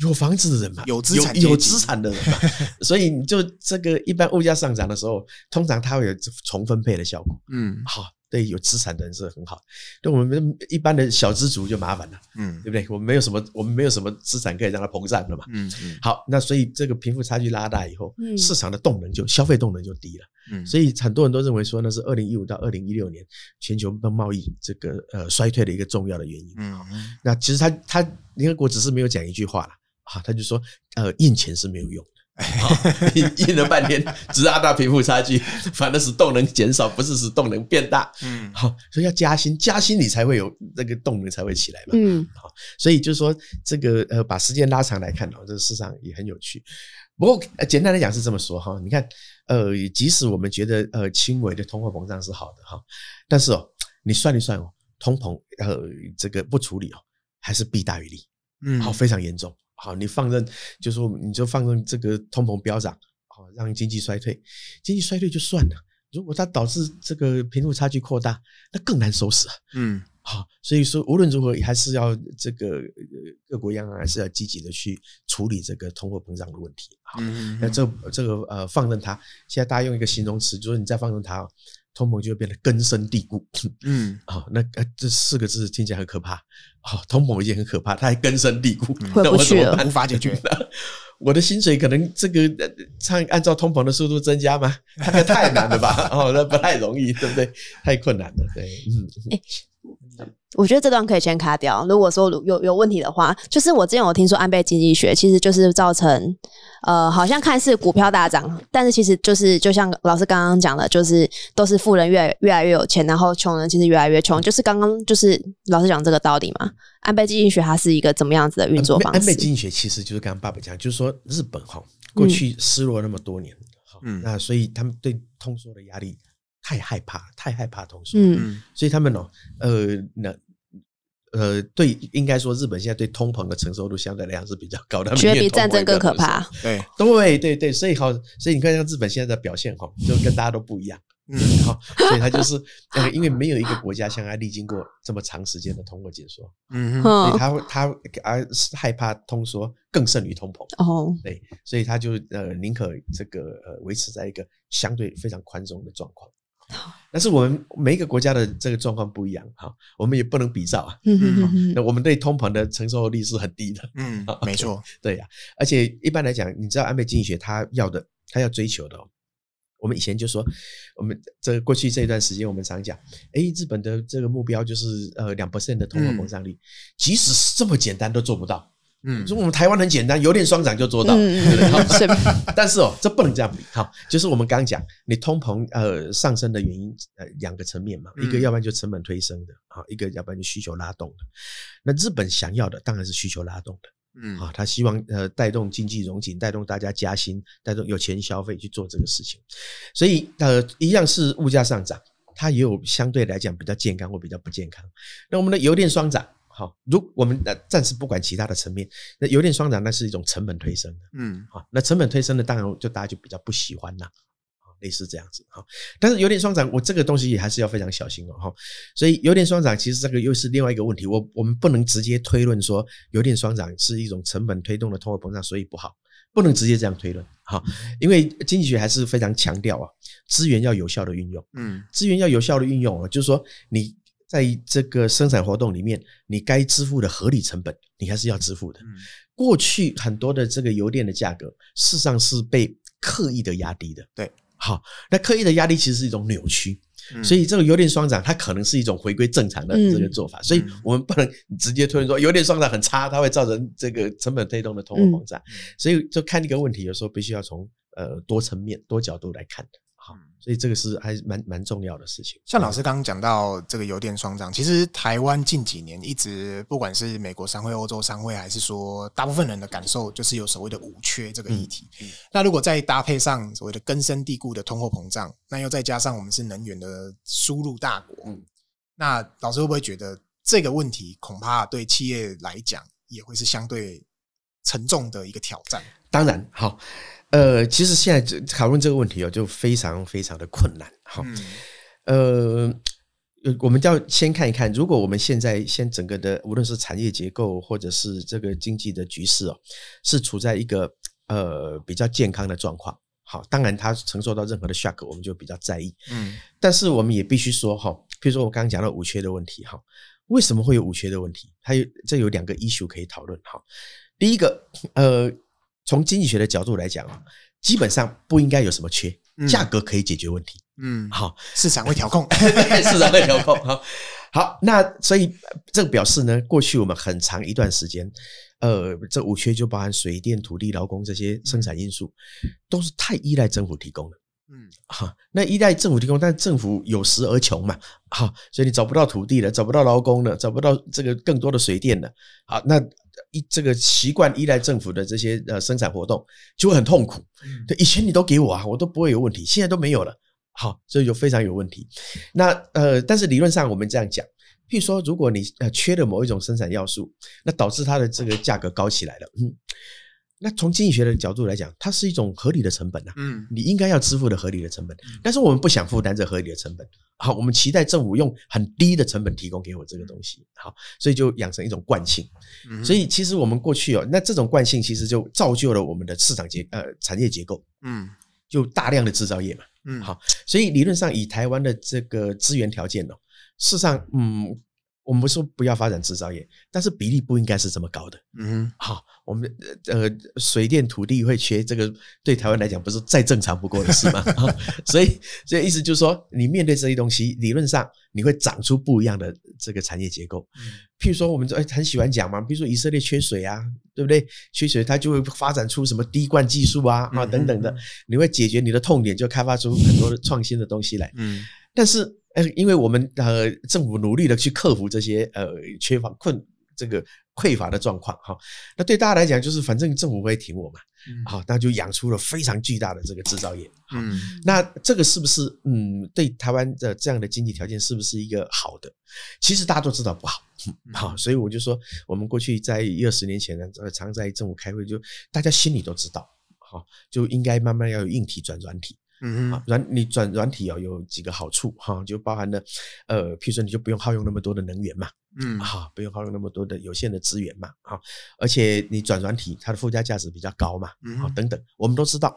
有房子的人嘛，有资产有资产的人嘛，所以你就这个一般物价上涨的时候，通常它会有重分配的效果，嗯，好。对有资产的人是很好，对我们一般的小资族就麻烦了，嗯，对不对？我们没有什么，我们没有什么资产可以让它膨胀的嘛，嗯嗯。好，那所以这个贫富差距拉大以后，嗯，市场的动能就消费动能就低了，嗯。所以很多人都认为说那是二零一五到二零一六年全球贸易这个呃衰退的一个重要的原因，嗯。那其实他他联合国只是没有讲一句话了，啊，他就说呃印钱是没有用的。印印了半天，只拉大贫富差距，反而使动能减少，不是使动能变大。嗯，好，所以要加薪，加薪你才会有那个动能才会起来嘛。嗯，好，所以就是说这个呃，把时间拉长来看哦，这个市场也很有趣。不过简单来讲是这么说哈，你看呃，即使我们觉得呃轻微的通货膨胀是好的哈，但是哦，你算一算哦，通膨呃这个不处理哦，还是弊大于利。嗯，好，非常严重。好，你放任，就说你就放任这个通膨飙涨，好，让经济衰退，经济衰退就算了，如果它导致这个贫富差距扩大，那更难收拾啊。嗯，好，所以说无论如何，还是要这个各国央行还是要积极的去处理这个通货膨胀的问题。好，那这这个呃放任它，现在大家用一个形容词，就是你再放任它。通膨就会变得根深蒂固，嗯，好，那这四个字听起来很可怕，好，通膨已经很可怕，它还根深蒂固，回不去了，无法解决。我的薪水可能这个按按照通膨的速度增加吗？那太难了吧，哦，那不太容易，对不对？太困难了，对，嗯。欸我觉得这段可以先卡掉。如果说有有问题的话，就是我之前有听说安倍经济学，其实就是造成呃，好像看似股票大涨，但是其实就是就像老师刚刚讲的，就是都是富人越越来越有钱，然后穷人其实越来越穷，就是刚刚就是老师讲这个道理嘛。安倍经济学它是一个怎么样子的运作方式？安倍经济学其实就是刚刚爸爸讲，就是说日本哈过去失落那么多年，嗯，那所以他们对通缩的压力。太害怕，太害怕通缩，嗯，所以他们哦，呃，那呃，对，应该说日本现在对通膨的承受度相对来讲是比较高的，觉得比战争更可怕。对，对，对，对，所以好，所以你看，像日本现在的表现哈，就跟大家都不一样，嗯，好，所以他就是呃，因为没有一个国家像他历经过这么长时间的通货紧缩，嗯，所以他他而害怕通缩更胜于通膨，哦，对，所以他就呃宁可这个呃维持在一个相对非常宽松的状况。但是我们每一个国家的这个状况不一样，哈，我们也不能比照啊。嗯嗯，那我们对通膨的承受力是很低的。嗯，没错，对呀。而且一般来讲，你知道安倍经济学他要的，他要追求的，我们以前就说，我们这过去这一段时间，我们常讲，哎，日本的这个目标就是呃两 percent 的通货膨胀率，即使是这么简单都做不到。嗯，说我们台湾很简单，有点双涨就做到，对不对？但是哦，这不能这样比。好，就是我们刚刚讲，你通膨呃上升的原因呃两个层面嘛，一个要不然就成本推升的啊，一个要不然就需求拉动的。那日本想要的当然是需求拉动的，嗯啊，他希望呃带动经济融景，带动大家加薪，带动有钱消费去做这个事情。所以呃一样是物价上涨，它也有相对来讲比较健康或比较不健康。那我们的油电双涨。好，如我们呃暂时不管其他的层面，那油电双涨那是一种成本推升的，嗯，好，那成本推升的当然就大家就比较不喜欢啦，类似这样子哈。但是油电双涨，我这个东西也还是要非常小心哦，哈。所以油电双涨其实这个又是另外一个问题，我我们不能直接推论说油电双涨是一种成本推动的通货膨胀，所以不好，不能直接这样推论，哈，因为经济学还是非常强调啊，资源要有效的运用，嗯，资源要有效的运用啊，就是说你。在这个生产活动里面，你该支付的合理成本，你还是要支付的。过去很多的这个油电的价格，事实上是被刻意的压低的。对，好，那刻意的压低其实是一种扭曲。所以这个油电双涨，它可能是一种回归正常的这个做法，所以我们不能直接推论说油电双涨很差，它会造成这个成本推动的通货膨胀。所以就看这个问题，有时候必须要从呃多层面、多角度来看。好，所以这个是还蛮蛮重要的事情。像老师刚刚讲到这个油电双涨，其实台湾近几年一直不管是美国商会、欧洲商会，还是说大部分人的感受，就是有所谓的五缺这个议题。那如果再搭配上所谓的根深蒂固的通货膨胀，那又再加上我们是能源的输入大国，那老师会不会觉得这个问题恐怕对企业来讲也会是相对沉重的一个挑战？当然，好。呃，其实现在讨论这个问题哦，就非常非常的困难。哈，呃，我们要先看一看，如果我们现在先整个的无论是产业结构或者是这个经济的局势哦，是处在一个呃比较健康的状况。好，当然它承受到任何的 shock，我们就比较在意。嗯，但是我们也必须说哈，比如说我刚刚讲到五缺的问题哈，为什么会有五缺的问题？它有这有两个 issue 可以讨论。哈，第一个，呃。从经济学的角度来讲啊，基本上不应该有什么缺，价格可以解决问题。嗯，好，市场会调控，市场会调控。好，好，那所以这个表示呢，过去我们很长一段时间，呃，这五缺就包含水电、土地、劳工这些生产因素，都是太依赖政府提供了。嗯，好，那依赖政府提供，但政府有时而穷嘛，好，所以你找不到土地了，找不到劳工了，找不到这个更多的水电了，好，那。一这个习惯依赖政府的这些呃生产活动就会很痛苦。对，以前你都给我啊，我都不会有问题，现在都没有了，好，所以就非常有问题。那呃，但是理论上我们这样讲，譬如说，如果你呃缺了某一种生产要素，那导致它的这个价格高起来了，嗯。那从经济学的角度来讲，它是一种合理的成本呐，嗯，你应该要支付的合理的成本，但是我们不想负担这合理的成本，好，我们期待政府用很低的成本提供给我这个东西，好，所以就养成一种惯性，所以其实我们过去哦，那这种惯性其实就造就了我们的市场结呃产业结构，嗯，就大量的制造业嘛，嗯，好，所以理论上以台湾的这个资源条件哦，事实上，嗯。我们不是说不要发展制造业，但是比例不应该是这么高的。嗯，好，我们呃水电土地会缺，这个对台湾来讲不是再正常不过的事吗？所以，所以意思就是说，你面对这些东西，理论上你会长出不一样的这个产业结构。譬如说，我们就很喜欢讲嘛，比如说以色列缺水啊，对不对？缺水，它就会发展出什么滴灌技术啊啊等等的，你会解决你的痛点，就开发出很多的创新的东西来。嗯，但是。呃，因为我们呃政府努力的去克服这些呃缺乏困这个匮乏的状况哈，那对大家来讲就是反正政府会挺我嘛，好，那就养出了非常巨大的这个制造业，嗯，那这个是不是嗯对台湾的这样的经济条件是不是一个好的？其实大家都知道不好，好，所以我就说我们过去在一二十年前呢，常在政府开会，就大家心里都知道，好，就应该慢慢要有硬体转软体。嗯，软你转软体哦，有几个好处哈，就包含了呃，譬如说你就不用耗用那么多的能源嘛，嗯，哈，不用耗用那么多的有限的资源嘛，哈，而且你转软体它的附加价值比较高嘛，嗯，等等，我们都知道，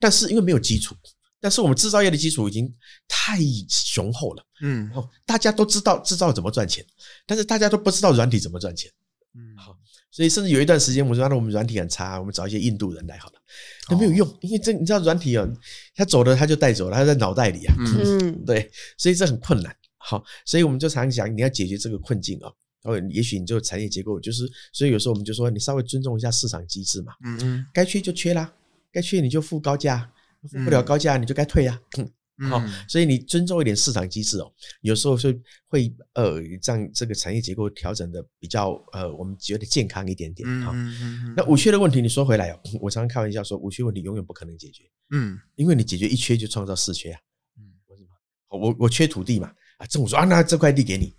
但是因为没有基础，但是我们制造业的基础已经太雄厚了，嗯，大家都知道制造怎么赚钱，但是大家都不知道软体怎么赚钱，嗯，好。所以甚至有一段时间，我说那我们软体很差，我们找一些印度人来好了，都没有用，因为这你知道软体啊，他走了他就带走了，他在脑袋里啊，嗯，对，所以这很困难。好，所以我们就常讲，你要解决这个困境啊，然后也许你就产业结构就是，所以有时候我们就说，你稍微尊重一下市场机制嘛，嗯嗯，该缺就缺啦，该缺你就付高价，付不了高价你就该退呀。好，所以你尊重一点市场机制哦，有时候是会呃让这个产业结构调整的比较呃，我们觉得健康一点点。啊，嗯嗯，那五缺的问题，你说回来哦，我常常开玩笑说，五缺问题永远不可能解决。嗯，因为你解决一缺就创造四缺啊。嗯，为什么？我我缺土地嘛，啊，政府说啊，那这块地给你。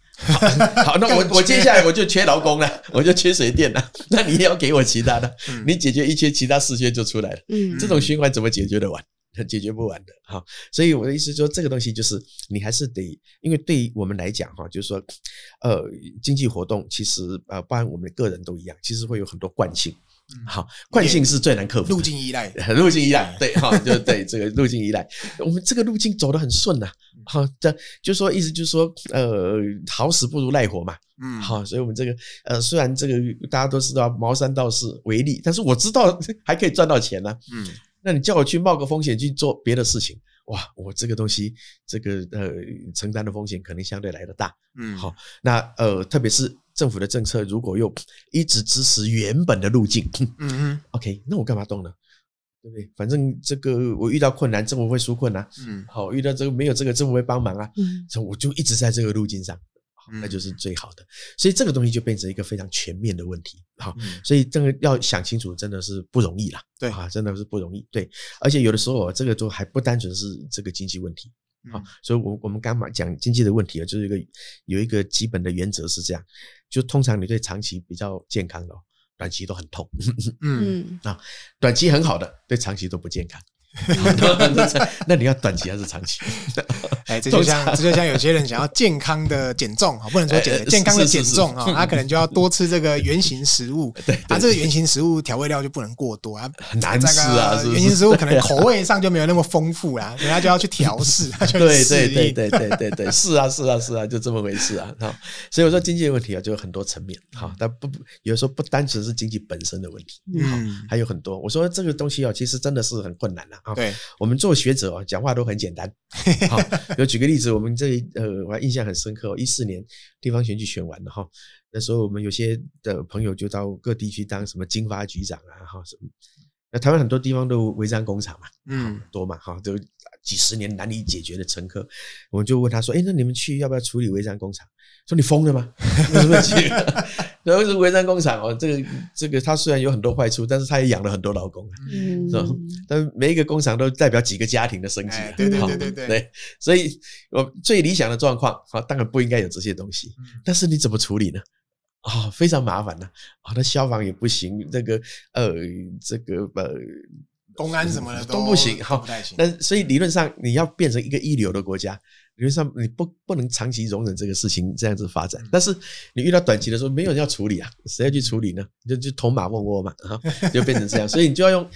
好，那我我接下来我就缺劳工了，我就缺水电了，那你也要给我其他的，你解决一缺，其他四缺就出来了。嗯，这种循环怎么解决得完？解决不完的哈，所以我的意思说，这个东西就是你还是得，因为对于我们来讲哈，就是说，呃，经济活动其实呃，包含我们个人都一样，其实会有很多惯性，好，惯性是最难克服。路径依赖，路径依赖，对哈，就对这个路径依赖。我们这个路径走得很顺呐，好，这就说意思就是说，呃，好死不如赖活嘛。嗯，好，所以我们这个呃，虽然这个大家都知道茅山道士为例，但是我知道 还可以赚到钱呢。嗯，那你叫我去冒个风险去做别的事情，哇，我这个东西这个呃承担的风险可能相对来得大。嗯，好，那呃，特别是。政府的政策如果又一直支持原本的路径，嗯嗯，OK，那我干嘛动呢？对不对？反正这个我遇到困难，政府会纾困啊。嗯，好，遇到这个没有这个政府会帮忙啊。嗯，所以我就一直在这个路径上，那就是最好的。所以这个东西就变成一个非常全面的问题。好，所以这个要想清楚，真的是不容易啦。对啊，真的是不容易。对，而且有的时候这个都还不单纯是这个经济问题。好，所以我我们刚刚讲经济的问题啊，就是一个有一个基本的原则是这样。就通常你对长期比较健康的，短期都很痛。嗯啊，短期很好的，对长期都不健康。那你要短期还是长期？哎，这就像这就像有些人想要健康的减重啊，不能说减健康的减重啊，他可能就要多吃这个圆形食物。对，他，这个圆形食物调味料就不能过多啊，很难吃啊。圆形食物可能口味上就没有那么丰富啦，人家就要去调试。对对对对对对对，是啊是啊是啊，就这么回事啊。好，所以我说经济的问题啊，就有很多层面。哈，但不有时候不单纯是经济本身的问题，嗯，还有很多。我说这个东西啊，其实真的是很困难的。啊，对，我们做学者啊，讲话都很简单。好，有举个例子，我们这呃，我还印象很深刻，一四年地方选举选完了哈，那时候我们有些的朋友就到各地去当什么经发局长啊，哈什么，那台湾很多地方都违章工厂嘛，嗯，多嘛，哈，都几十年难以解决的乘客，我们就问他说，哎，那你们去要不要处理违章工厂？说你疯了吗？为什么去？然后是违章工厂哦，这个这个，它虽然有很多坏处，但是它也养了很多劳工，嗯，是吧？但是每一个工厂都代表几个家庭的生计，对对对对对，对。所以，我最理想的状况啊，当然不应该有这些东西，但是你怎么处理呢？啊，非常麻烦呢。啊，那消防也不行，那个呃，这个呃，公安什么的都不行，哈。但所以理论上，你要变成一个一流的国家。理论上你不不能长期容忍这个事情这样子发展，但是你遇到短期的时候，没有人要处理啊，谁要去处理呢？就就捅马问窝嘛，哈就变成这样，所以你就要用。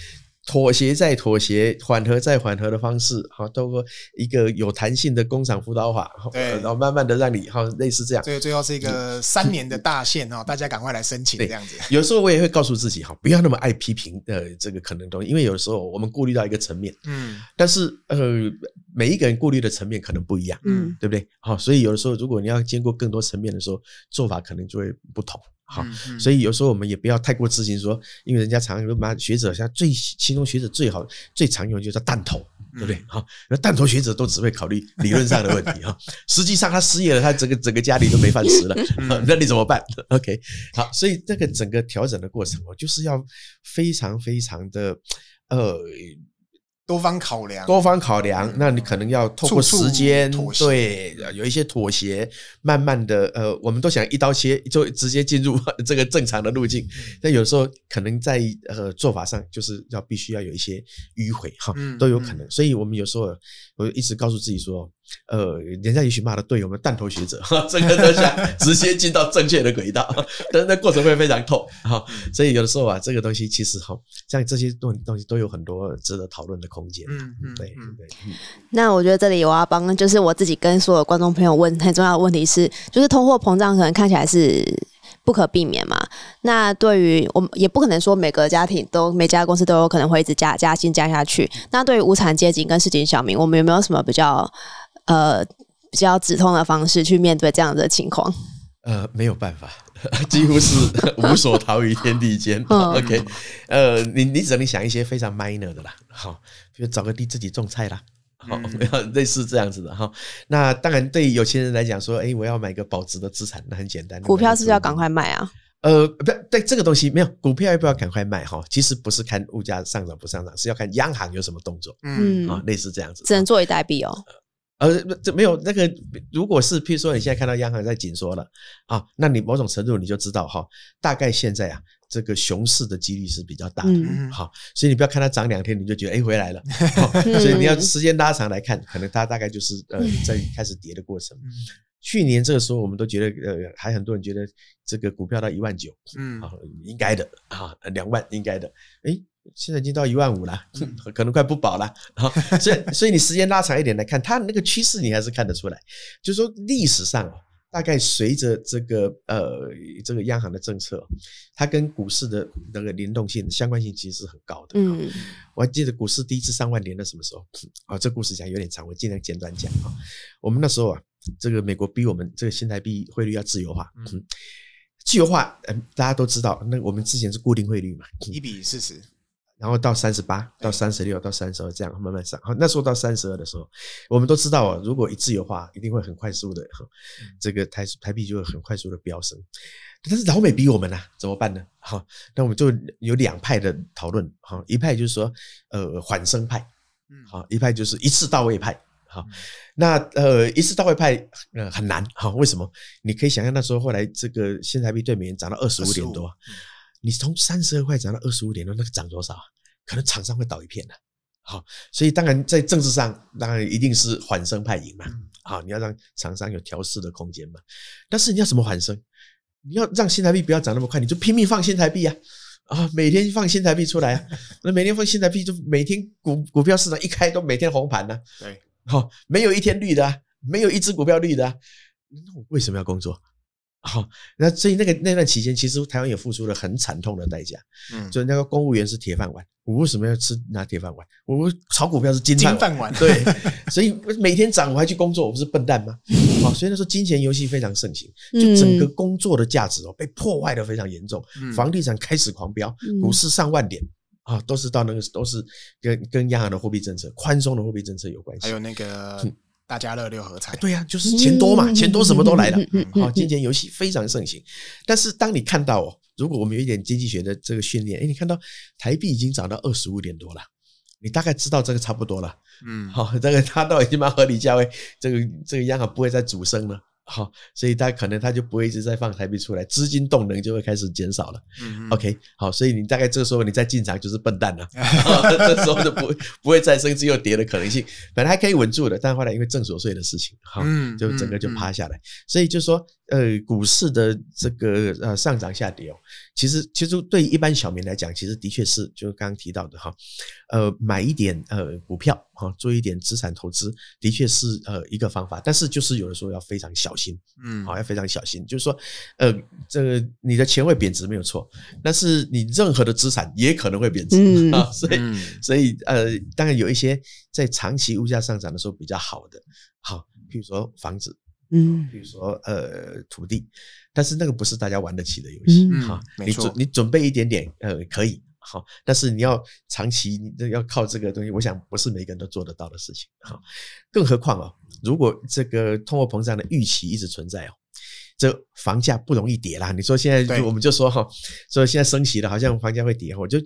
妥协再妥协，缓和再缓和的方式，好，透过一个有弹性的工厂辅导法，对，然后慢慢的让你，哈，类似这样。最最后是一个三年的大限哦，大家赶快来申请这样子。有时候我也会告诉自己，哈，不要那么爱批评呃这个可能东西，因为有的时候我们顾虑到一个层面，嗯，但是呃每一个人顾虑的层面可能不一样，嗯，对不对？好，所以有的时候如果你要兼顾更多层面的时候，做法可能就会不同。好，所以有时候我们也不要太过自信，说，因为人家常用把学者，像最其中学者最好最常用的就是弹头，对不对？好，那弹头学者都只会考虑理论上的问题哈，实际上他失业了，他整个整个家里都没饭吃了，那你怎么办？OK，好，所以这个整个调整的过程我，就是要非常非常的呃。多方考量，多方考量，那你可能要透过时间，对，有一些妥协，慢慢的，呃，我们都想一刀切，就直接进入这个正常的路径，但有时候可能在呃做法上，就是要必须要有一些迂回哈，都有可能，所以我们有时候我一直告诉自己说。呃，人家也许骂的对，我们弹头学者，这个都想 直接进到正确的轨道，但是那过程会非常痛哈。所以有的时候啊，这个东西其实哈，像这些东东西都有很多值得讨论的空间。嗯嗯，对对。那我觉得这里我要帮，就是我自己跟所有观众朋友问很重要的问题是，就是通货膨胀可能看起来是不可避免嘛。那对于我们也不可能说每个家庭都每家公司都有可能会一直加加薪加下去。那对于无产阶级跟市井小民，我们有没有什么比较？呃，比较止痛的方式去面对这样的情况。呃，没有办法，几乎是无所逃于天地间。OK，呃，你你只能想一些非常 minor 的啦，好，比如找个地自己种菜啦，好，嗯、类似这样子的哈。那当然，对有钱人来讲，说，哎，我要买个保值的资产，那很简单。股票是不是要赶快卖啊？呃，不，对这个东西没有，股票要不要赶快卖哈？其实不是看物价上涨不上涨，是要看央行有什么动作。嗯，啊，类似这样子，只能坐以待毙哦。呃，这没有那个，如果是譬如说你现在看到央行在紧缩了啊，那你某种程度你就知道哈，大概现在啊，这个熊市的几率是比较大的，好，所以你不要看它涨两天你就觉得哎回来了，所以你要时间拉长来看，可能它大概就是呃在开始跌的过程。去年这个时候，我们都觉得，呃，还很多人觉得这个股票到一万九，嗯，啊，应该的啊，两万应该的，诶，现在已经到一万五了，可能快不保了。好，所以，所以你时间拉长一点来看，它那个趋势你还是看得出来，就是说历史上大概随着这个呃这个央行的政策，它跟股市的那个联动性相关性其实是很高的。嗯，我还记得股市第一次上万点的什么时候？啊，这故事讲有点长，我尽量简短讲啊。我们那时候啊。这个美国逼我们这个新台币汇率要自由化，嗯，自由化，嗯，大家都知道，那我们之前是固定汇率嘛，一比四十，然后到三十八，到三十六，到三十二，这样慢慢上。好，那时候到三十二的时候，我们都知道啊，如果一自由化，一定会很快速的，这个台台币就会很快速的飙升。但是老美逼我们呢，怎么办呢？好，那我们就有两派的讨论，好，一派就是说，呃，缓升派，嗯，好，一派就是一次到位派。好，那呃一次到位派呃很难哈，为什么？你可以想象那时候后来这个新台币对美元涨到二十五点多，你从三十二块涨到二十五点六，那个涨多少？可能厂商会倒一片的。好，所以当然在政治上，当然一定是缓升派赢嘛。好，你要让厂商有调试的空间嘛。但是你要怎么缓升？你要让新台币不要涨那么快，你就拼命放新台币啊啊，每天放新台币出来啊，那每天放新台币就每天股股票市场一开都每天红盘呢。对。好，没有一天绿的啊，没有一只股票绿的啊，那我为什么要工作？好，那所以那个那段期间，其实台湾也付出了很惨痛的代价。嗯，就那个公务员是铁饭碗，我为什么要吃拿铁饭碗？我炒股票是金饭碗。碗对，所以每天涨我还去工作，我不是笨蛋吗？好，所以那时候金钱游戏非常盛行，就整个工作的价值哦被破坏的非常严重，房地产开始狂飙，股市上万点。啊，都是到那个，都是跟跟央行的货币政策、宽松的货币政策有关系。还有那个大家乐六合彩，对呀，就是钱多嘛，钱多什么都来了。好，金钱游戏非常盛行。但是当你看到哦，如果我们有一点经济学的这个训练，哎，你看到台币已经涨到二十五点多了，你大概知道这个差不多了。嗯，好，这个它到已经蛮合理价位，这个这个央行不会再主升了。好，所以他可能他就不会一直在放台币出来，资金动能就会开始减少了。嗯，OK，好，所以你大概这个时候你再进场就是笨蛋了，这时候就不会不会再升，只有跌的可能性。本来还可以稳住的，但后来因为正所税的事情，好，就整个就趴下来。所以就说，呃，股市的这个呃上涨下跌哦，其实其实对一般小民来讲，其实的确是就刚刚提到的哈，呃，买一点呃股票哈，做一点资产投资，的确是呃一个方法，但是就是有的时候要非常小。心，嗯，好，要非常小心。就是说，呃，这个你的钱会贬值没有错，但是你任何的资产也可能会贬值 啊。所以，所以，呃，当然有一些在长期物价上涨的时候比较好的，好，譬如说房子，嗯，比如说呃土地，但是那个不是大家玩得起的游戏，哈，你准你准备一点点，呃，可以。好，但是你要长期，你要靠这个东西，我想不是每个人都做得到的事情。哈，更何况哦，如果这个通货膨胀的预期一直存在哦，这房价不容易跌啦。你说现在我们就说哈，说现在升息了，好像房价会跌，我就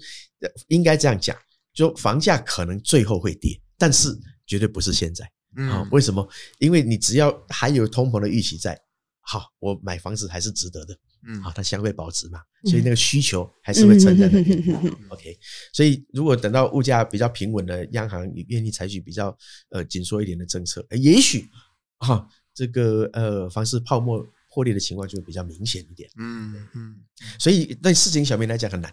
应该这样讲，就房价可能最后会跌，但是绝对不是现在。啊，为什么？因为你只要还有通膨的预期在，好，我买房子还是值得的。嗯，好，它相对保值嘛，所以那个需求还是会存在的。OK，所以如果等到物价比较平稳了，央行也愿意采取比较呃紧缩一点的政策，也许哈这个呃房市泡沫破裂的情况就会比较明显一点。嗯嗯，所以对市井小民来讲很难。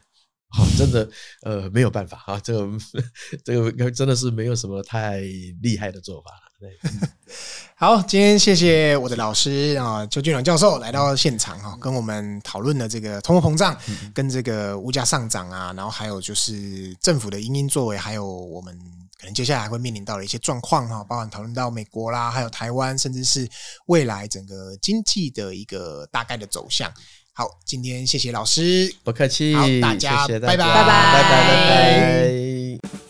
好，真的，呃，没有办法啊，这个，这个真的是没有什么太厉害的做法了。对，好，今天谢谢我的老师啊，邱俊荣教授来到现场哈，跟我们讨论了这个通货膨胀跟这个物价上涨啊，然后还有就是政府的因应作为，还有我们可能接下来还会面临到的一些状况哈，包含讨论到美国啦，还有台湾，甚至是未来整个经济的一个大概的走向。好今天谢谢老师。不客气谢谢大家拜拜。拜拜拜拜。